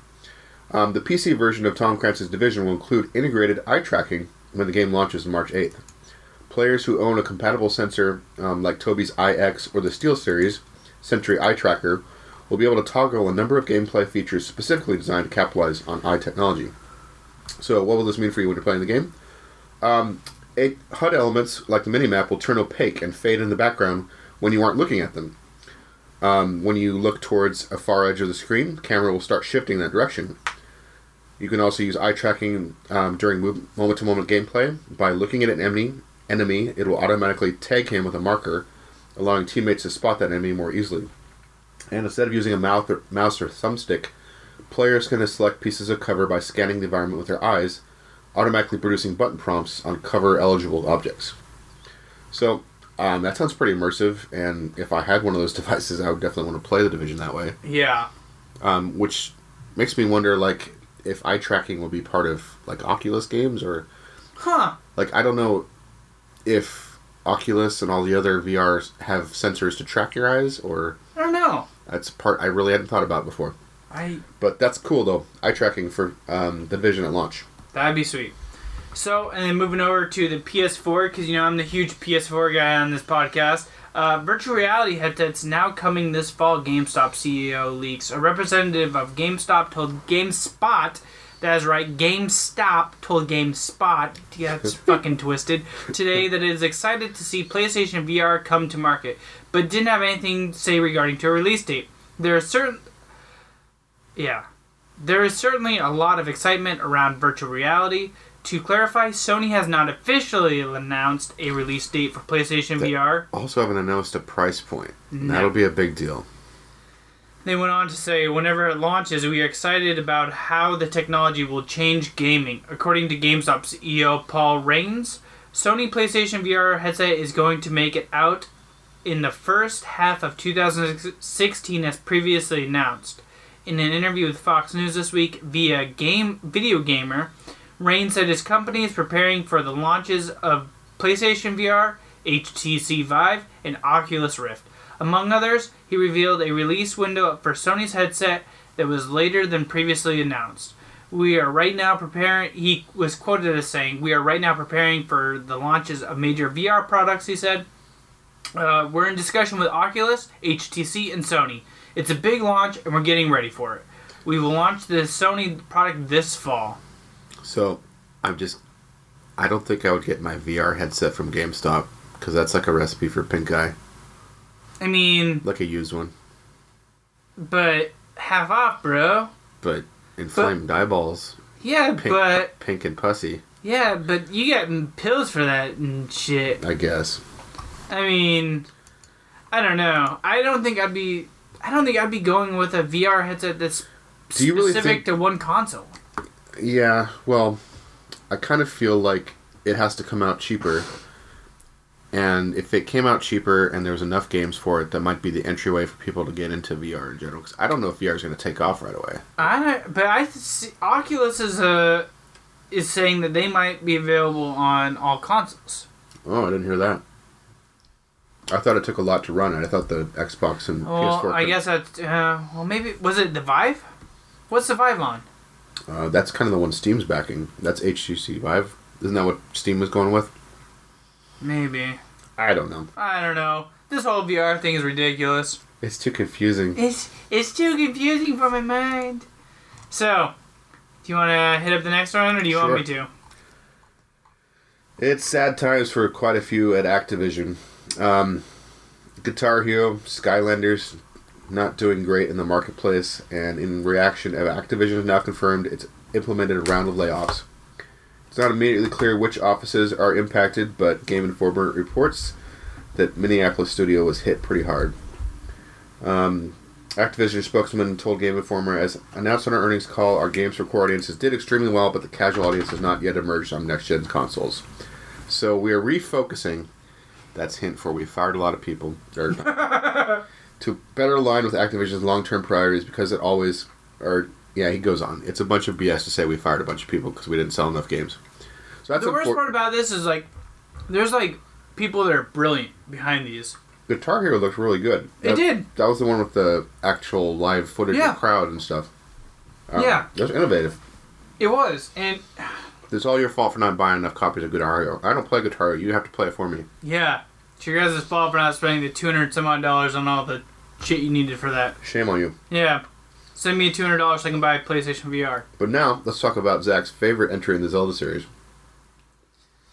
Um, the PC version of Tom Clancy's Division will include integrated eye tracking when the game launches March 8th. Players who own a compatible sensor um, like Tobii's EyeX or the SteelSeries Sentry Eye Tracker will be able to toggle a number of gameplay features specifically designed to capitalize on eye technology. So, what will this mean for you when you're playing the game? Um, a, HUD elements like the minimap will turn opaque and fade in the background when you aren't looking at them. Um, when you look towards a far edge of the screen, the camera will start shifting that direction. You can also use eye tracking um, during moment to moment gameplay. By looking at an enemy, enemy, it will automatically tag him with a marker, allowing teammates to spot that enemy more easily. And instead of using a mouth or, mouse or thumbstick, players can select pieces of cover by scanning the environment with their eyes, automatically producing button prompts on cover eligible objects. So, um, that sounds pretty immersive, and if I had one of those devices, I would definitely want to play the division that way. Yeah. Um, which makes me wonder, like, if eye tracking will be part of like Oculus games, or Huh. like I don't know if Oculus and all the other VRs have sensors to track your eyes, or I don't know. that's part I really hadn't thought about before. I But that's cool though. Eye tracking for um, the Division at launch. That'd be sweet. So, and then moving over to the PS4, because you know I'm the huge PS4 guy on this podcast. Uh, virtual reality headsets now coming this fall. GameStop CEO leaks. A representative of GameStop told GameSpot, that is right, GameStop told GameSpot, yeah, it's fucking twisted, today that it is excited to see PlayStation VR come to market, but didn't have anything to say regarding to a release date. There are certain, yeah, there is certainly a lot of excitement around virtual reality. To clarify, Sony has not officially announced a release date for PlayStation They VR. Also haven't announced a price point. No. That'll be a big deal. They went on to say, whenever it launches, we are excited about how the technology will change gaming. According to GameStop CEO Paul Raines, Sony PlayStation VR headset is going to make it out in the first half of 2016 as previously announced. In an interview with Fox News this week via Game Video Gamer, Raines said his company is preparing for the launches of PlayStation VR, HTC Vive, and Oculus Rift. Among others, he revealed a release window for Sony's headset that was later than previously announced. We are right now preparing, he was quoted as saying, We are right now preparing for the launches of major VR products, he said. Uh, we're in discussion with Oculus, HTC, and Sony. It's a big launch, and we're getting ready for it. We will launch the Sony product this fall. So, I'm just. I don't think I would get my VR headset from GameStop because that's like a recipe for pink eye, I mean, like a used one, but half off, bro. but inflamed eyeballs, Yeah, pink, but pink and pussy. yeah, but you got pills for that and shit. I guess. I mean, I don't know. I don't think I'd be. I don't think I'd be going with a VR headset that's you really specific think- to one console. Yeah. Well, I kind of feel like it has to come out cheaper. And if it came out cheaper and there was enough games for it, that might be the entryway for people to get into VR in general. Because I don't know if VR is going to take off right away. I but I see, Oculus is a is saying that they might be available on all consoles. Oh, I didn't hear that. I thought it took a lot to run it. I thought the Xbox and Well, PS4. Well, I guess that. Uh, well, maybe was it the Vive? What's the Vive on? Uh, that's kind of the one Steam's backing. That's HTC Vive. Isn't that what Steam was going with? Maybe I don't know. I don't know. This whole VR thing is ridiculous. It's too confusing. It's it's too confusing for my mind. So, do you want to hit up the next one, or do you want me to? It's sad times for quite a few at Activision. Um, Guitar Hero, Skylanders, not doing great in the marketplace, and in reaction, Activision has now confirmed it's implemented a round of layoffs. It's not immediately clear which offices are impacted, but Game Informer reports that Minneapolis studio was hit pretty hard. Um, Activision spokesman told Game Informer, as announced on our earnings call, our games for core audiences did extremely well, but the casual audience has not yet emerged on next gen consoles. So we are refocusing. That's hint for we fired a lot of people. To better align with Activision's long term priorities because it always, or yeah, he goes on. It's a bunch of BS to say we fired a bunch of people because we didn't sell enough games. So that's the worst part about this is like, there's like people that are brilliant behind these. Guitar Hero looked really good. It That- did. That was the one with the actual live footage Yeah. of the crowd and stuff. Um, Yeah. That was innovative. It was, and It's all your fault for not buying enough copies of Guitar Hero. I don't play Guitar. You have to play it for me. yeah, it's your guys' fault for not spending the two hundred some odd dollars on all the shit you needed for that. Shame on you. Yeah, send me two hundred dollars so I can buy a PlayStation VR. But now, let's talk about Zach's favorite entry in the Zelda series.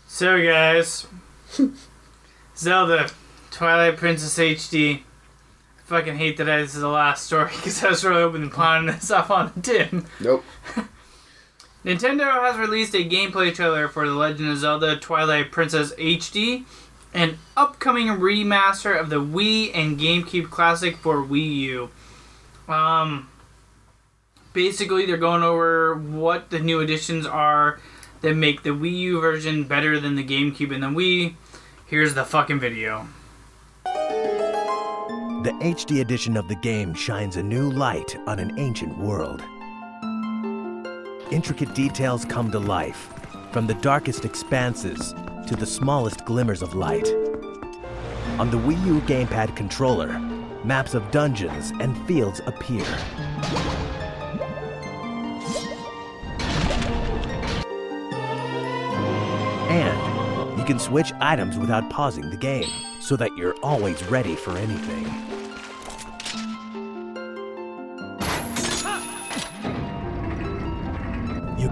So guys, Zelda, Twilight Princess HD. I fucking hate that I, this is the last story because I was really hoping to pawn this off on the tin. Nope. Nintendo has released a gameplay trailer for The Legend of Zelda Twilight Princess HD, an upcoming remaster of the Wii and GameCube classic for Wii U. Um, basically, they're going over what the new additions are that make the Wii U version better than the GameCube and the Wii. Here's the fucking video. The HD edition of the game shines a new light on an ancient world. Intricate details come to life, from the darkest expanses to the smallest glimmers of light. On the Wii U gamepad controller, maps of dungeons and fields appear. And you can switch items without pausing the game, so that you're always ready for anything.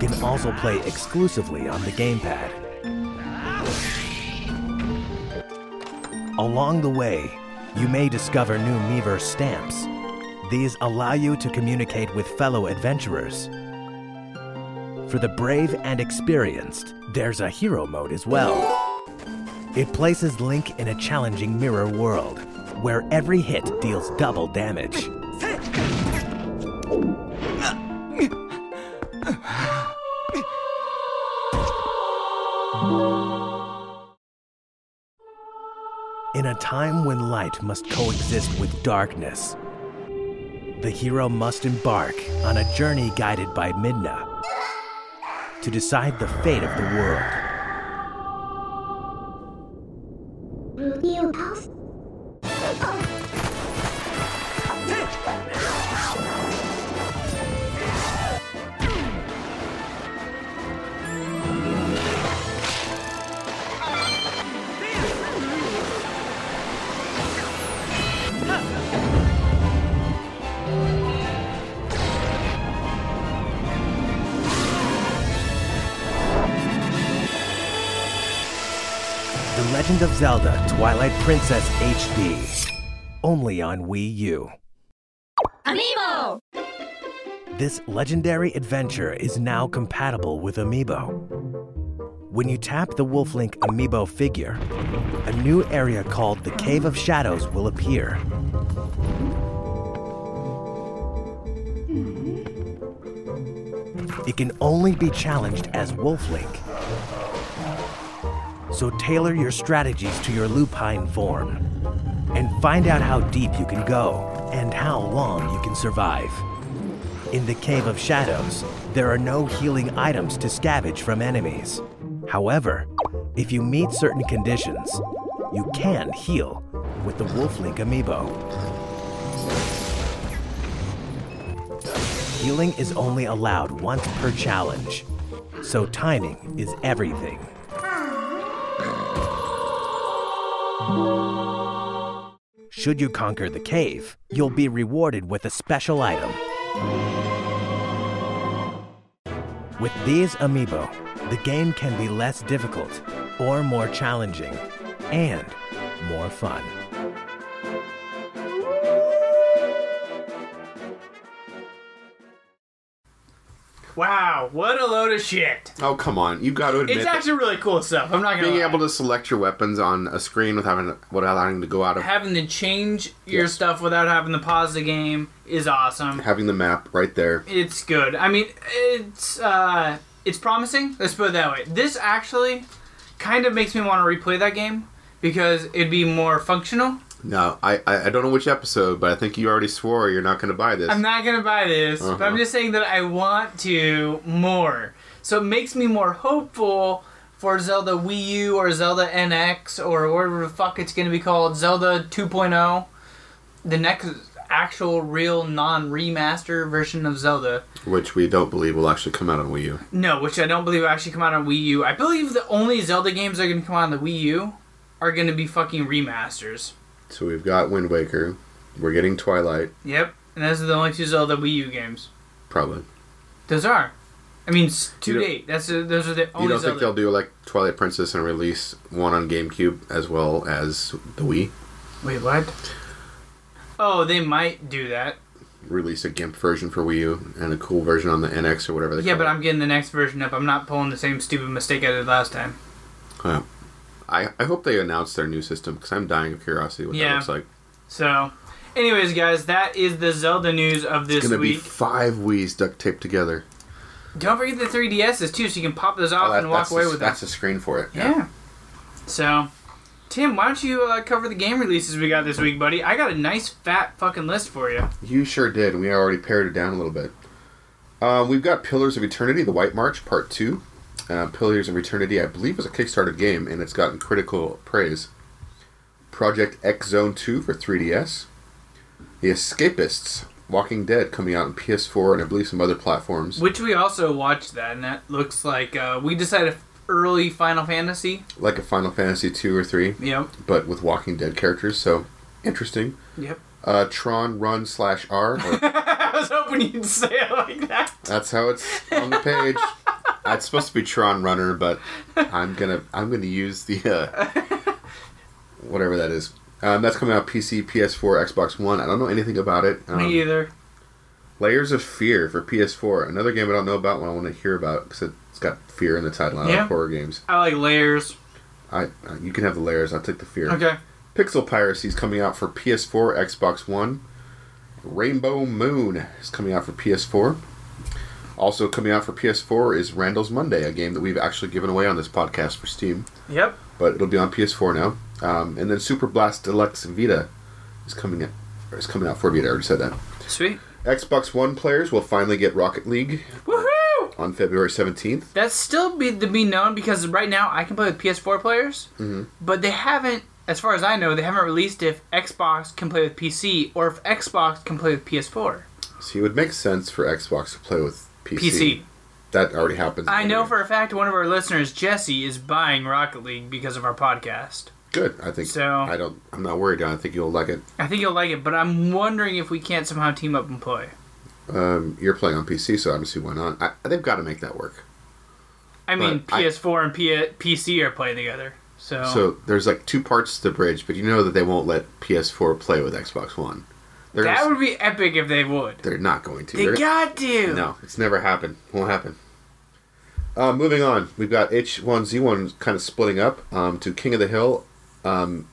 Can also play exclusively on the gamepad. Along the way, you may discover new Miiverse stamps. These allow you to communicate with fellow adventurers. For the brave and experienced, there's a hero mode as well. It places Link in a challenging mirror world, where every hit deals double damage. Time when light must coexist with darkness, the hero must embark on a journey guided by Midna to decide the fate of the world. Princess HD. Only on Wii U. Amiibo! This legendary adventure is now compatible with Amiibo. When you tap the Wolflink Amiibo figure, a new area called the Cave of Shadows will appear. It can only be challenged as Wolflink. So tailor your strategies to your lupine form and find out how deep you can go and how long you can survive. In the Cave of Shadows, there are no healing items to scavenge from enemies. However, if you meet certain conditions, you can heal with the Wolflink amiibo. Healing is only allowed once per challenge, so timing is everything. Should you conquer the cave, you'll be rewarded with a special item. With these amiibo, the game can be less difficult or more challenging and more fun. Wow, what a load of shit. Oh come on, you've got to admit It's actually really cool stuff. I'm not gonna being lie. able to select your weapons on a screen without having without having to go out of having to change your Yes. stuff without having to pause the game is awesome. having the map right there. It's good. I mean, it's uh, it's promising. Let's put it that way. This actually kind of makes me want to replay that game because it'd be more functional. No, I, I don't know which episode, but I think you already swore you're not going to buy this. I'm not gonna buy this, but I'm Uh-huh. just saying that I want to more. So it makes me more hopeful for Zelda Wii U or Zelda NX or whatever the fuck it's gonna be called, Zelda 2.0, the next actual real non-remaster version of Zelda. which we don't believe will actually come out on Wii U. No, which I don't believe will actually come out on Wii U. I believe the only Zelda games that are gonna come out on the Wii U are gonna be fucking remasters. So we've got Wind Waker. We're getting Twilight, Yep, and those are the only two Zelda Wii U games. probably. Those are. I mean, to date, that's uh those are the only you don't Zelda. think they'll do like Twilight Princess and release one on GameCube as well as the Wii? Wait, what? Oh, they might do that. Release a GIMP version for Wii U and a cool version on the NX or whatever they Yeah, but it. I'm getting the next version up. I'm not pulling the same stupid mistake I did last time. Yeah. I, I hope they announce their new system because I'm dying of curiosity what Yeah. that looks like. So, anyways, guys, that is the Zelda news of this It's gonna week. be five Wii's duct taped together. Don't forget the 3DSs too, so you can pop those off Oh, that- and walk away with them. That's the screen for it. Yeah. So, Tim, why don't you uh, cover the game releases we got this week, buddy? I got a nice fat fucking list for you. You sure did. and We already pared it down a little bit. Um, we've got Pillars of Eternity, The White March, Part 2. Uh, Pillars of Eternity, I believe, is a Kickstarter game, and it's gotten critical praise. Project X Zone 2 for 3DS. The Escapists, Walking Dead, coming out on PS4 and I believe some other platforms. Which we also watched that, and that looks like uh, we decided early Final Fantasy. Like a Final Fantasy 2 or 3, Yep. but with Walking Dead characters, so interesting. Yep. Uh, Tron Run slash R, I was hoping you'd say it like that. That's how it's on the page. it's supposed to be Tron Runner, but I'm gonna I'm gonna use the uh, whatever that is. Um, that's coming out PC, PS4, Xbox One. I don't know anything about it. Um, Me either. Layers of Fear for PS4. Another game I don't know about. One I want to hear about because it's got fear in the title. I Yeah. like horror games. I like layers. I uh, you can have the layers. I'll take the fear. Okay. Pixel Piracy is coming out for PS4, Xbox One. Rainbow Moon is coming out for PS4. Also coming out for PS4 is Randall's Monday, a game that we've actually given away on this podcast for Steam, Yep. but it'll be on PS4 now. Um, and then Super Blast Deluxe Vita is coming out. Is coming out for Vita. I already said that. Sweet. Xbox One players will finally get Rocket League Woohoo! on February 17th. That's still be to be known because right now I can play with PS4 players, Mm-hmm. but they haven't, as far as I know, they haven't released if Xbox can play with PC or if Xbox can play with PS4. So it would make sense for Xbox to play with PC. PC. That already happens. I know for a fact one of our listeners, Jesse, is buying Rocket League because of our podcast. Good. I think. So- I don't. I'm not worried. I think you'll like it. I think you'll like it, but I'm wondering if we can't somehow team up and play. Um, you're playing on PC, so I don't see why not. I, they've got to make that work. I mean, But I- PS4 and P- PC are playing together, so, So there's like two parts to the bridge, but you know that they won't let PS4 play with Xbox One. They're that would be epic if they would. they're not going to. They They're- got to. No, it's never happened. Won't happen. Uh, moving on, we've got H1Z1 kind of splitting up um, to King of the Hill, um,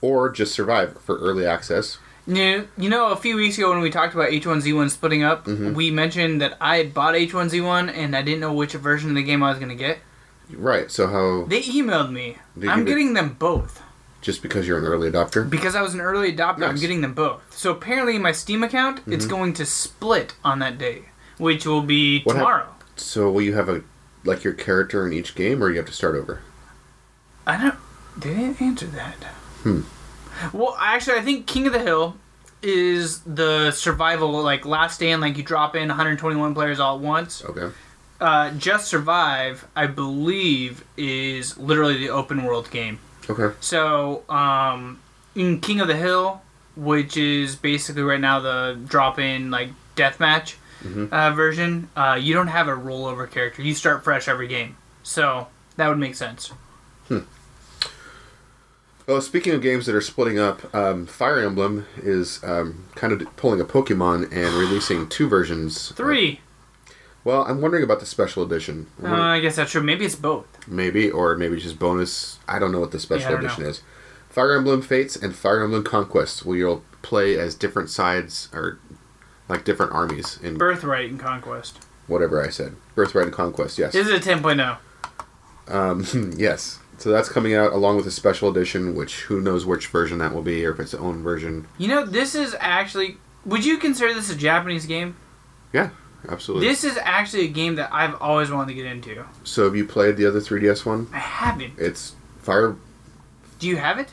or just Survive for early access. You, you know, a few weeks ago when we talked about H1Z1 splitting up, Mhm. we mentioned that I had bought H1Z1 and I didn't know which version of the game I was going to get. Right. So how They emailed me. I'm it- getting them both. Just because you're an early adopter? Because I was an early adopter, I'm getting them both. So apparently, in my Steam account, it's Mhm. going to split on that day, which will be What tomorrow. So will you have a like your character in each game, or you have to start over? I don't. They didn't answer that. Hmm. Well, actually, I think King of the Hill is the survival, like last stand, like you drop in 121 players all at once. Okay. Uh, Just Survive, I believe, is literally the open world game. Okay. So, um, in King of the Hill, which is basically right now the drop in like deathmatch Mhm. uh, version, uh, you don't have a rollover character. You start fresh every game. So that would make sense. Well, speaking of games that are splitting up, um, Fire Emblem is um, kind of pulling a Pokemon and releasing two versions. Three. Well, I'm wondering about the special edition. Uh, I guess that's true. Maybe it's both. Maybe, or maybe just bonus. I don't know what the special don't edition know. is. Fire Emblem Fates and Fire Emblem Conquest, where you'll play as different sides or like different armies in Birthright and Conquest. whatever I said. Birthright and Conquest, yes. This is a 10.0. Um, yes. So that's coming out along with a special edition, which who knows which version that will be, or if it's its own version. You know, this is actually. Would you consider this a Japanese game? Yeah, absolutely. This is actually a game that I've always wanted to get into. so have you played the other 3DS one? I haven't. It's Fire. Do you have it?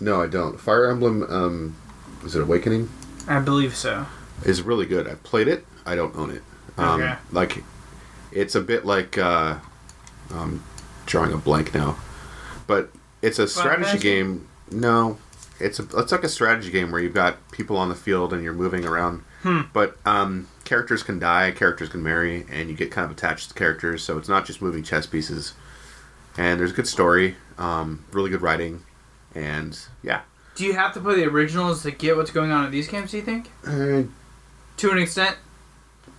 No, I don't. Fire Emblem. Um, is it Awakening? I believe so. Is really good. I've played it. I don't own it. Um, Okay. Like, it's a bit like. Uh, I'm drawing a blank now, but it's a strategy game. No, it's a. It's like a strategy game where you've got people on the field and you're moving around. Hmm. But um, characters can die, characters can marry, and you get kind of attached to characters. So it's not just moving chess pieces. And there's a good story, um, really good writing, and yeah. Do you have to play the originals to get what's going on in these games, do you think? Uh, To an extent?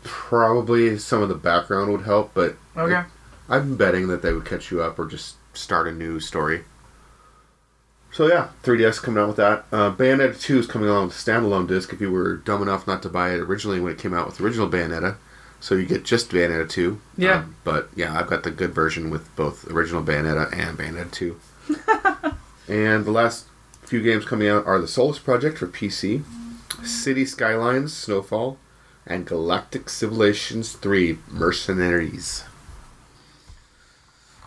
probably some of the background would help, but Okay. I'm betting that they would catch you up or just start a new story. So yeah, 3DS coming out with that. Uh, Bayonetta 2 is coming along with a standalone disc if you were dumb enough not to buy it originally when it came out with the original Bayonetta. So you get just Bayonetta 2. Yeah. Um, but yeah, I've got the good version with both original Bayonetta and Bayonetta 2. and the last few games coming out are the Solus Project for PC, City Skylines, Snowfall, and Galactic Civilizations 3 Mercenaries.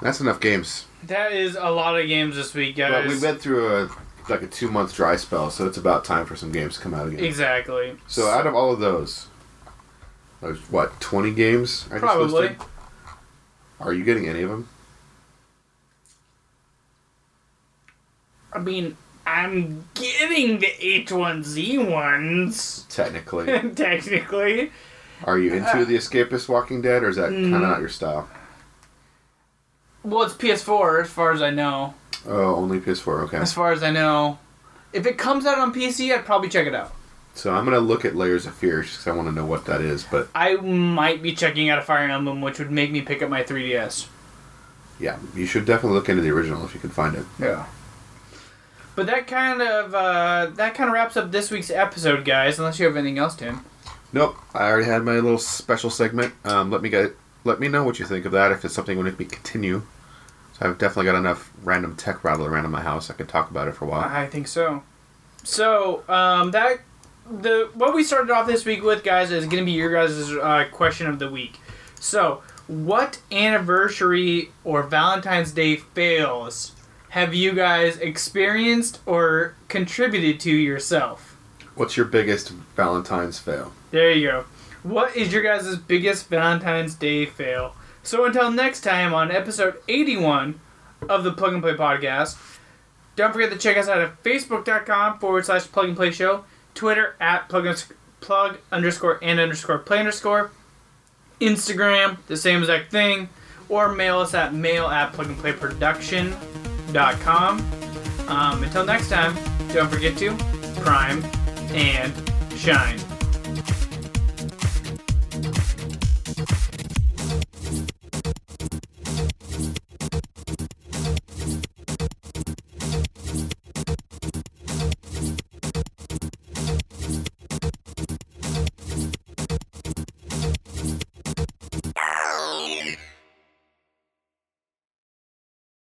That's enough games. That is a lot of games this week, guys. But we've been through a like a two month dry spell, so it's about time for some games to come out again. Exactly. So out of all of those, there's what twenty games? I just Probably. listed? Are you getting any of them? I mean, I'm getting the H1Z1s. Technically, Technically. are you into the Escapist Walking Dead, or is that kind Mm. of not your style? Well, it's PS4 as far as I know. Oh, only PS4. Okay. As far as I know. If it comes out on PC, I'd probably check it out. So I'm gonna look at Layers of Fear because I want to know what that is. But I might be checking out a Fire Emblem, which would make me pick up my 3DS. yeah, you should definitely look into the original if you can find it. Yeah. But that kind of uh, that kind of wraps up this week's episode, guys. Unless you have anything else, Tim. Nope, I already had my little special segment. Um, let me get let me know what you think of that. If it's something would make me continue. So I've definitely got enough random tech rattling around in my house. I could talk about it for a while. I think so. So um, that the what we started off this week with, guys, is going to be your guys' uh, question of the week. So, what anniversary or Valentine's Day fails have you guys experienced or contributed to yourself? What's your biggest Valentine's fail? There you go. What is your guys' biggest Valentine's Day fail? So until next time on episode 81 of the Plug and Play podcast, don't forget to check us out at facebook.com forward slash plug and play show, Twitter at plug, uns- plug underscore and underscore play underscore, Instagram, the same exact thing, or mail us at mail at plug and play production.com. Um, until next time, don't forget to prime and shine.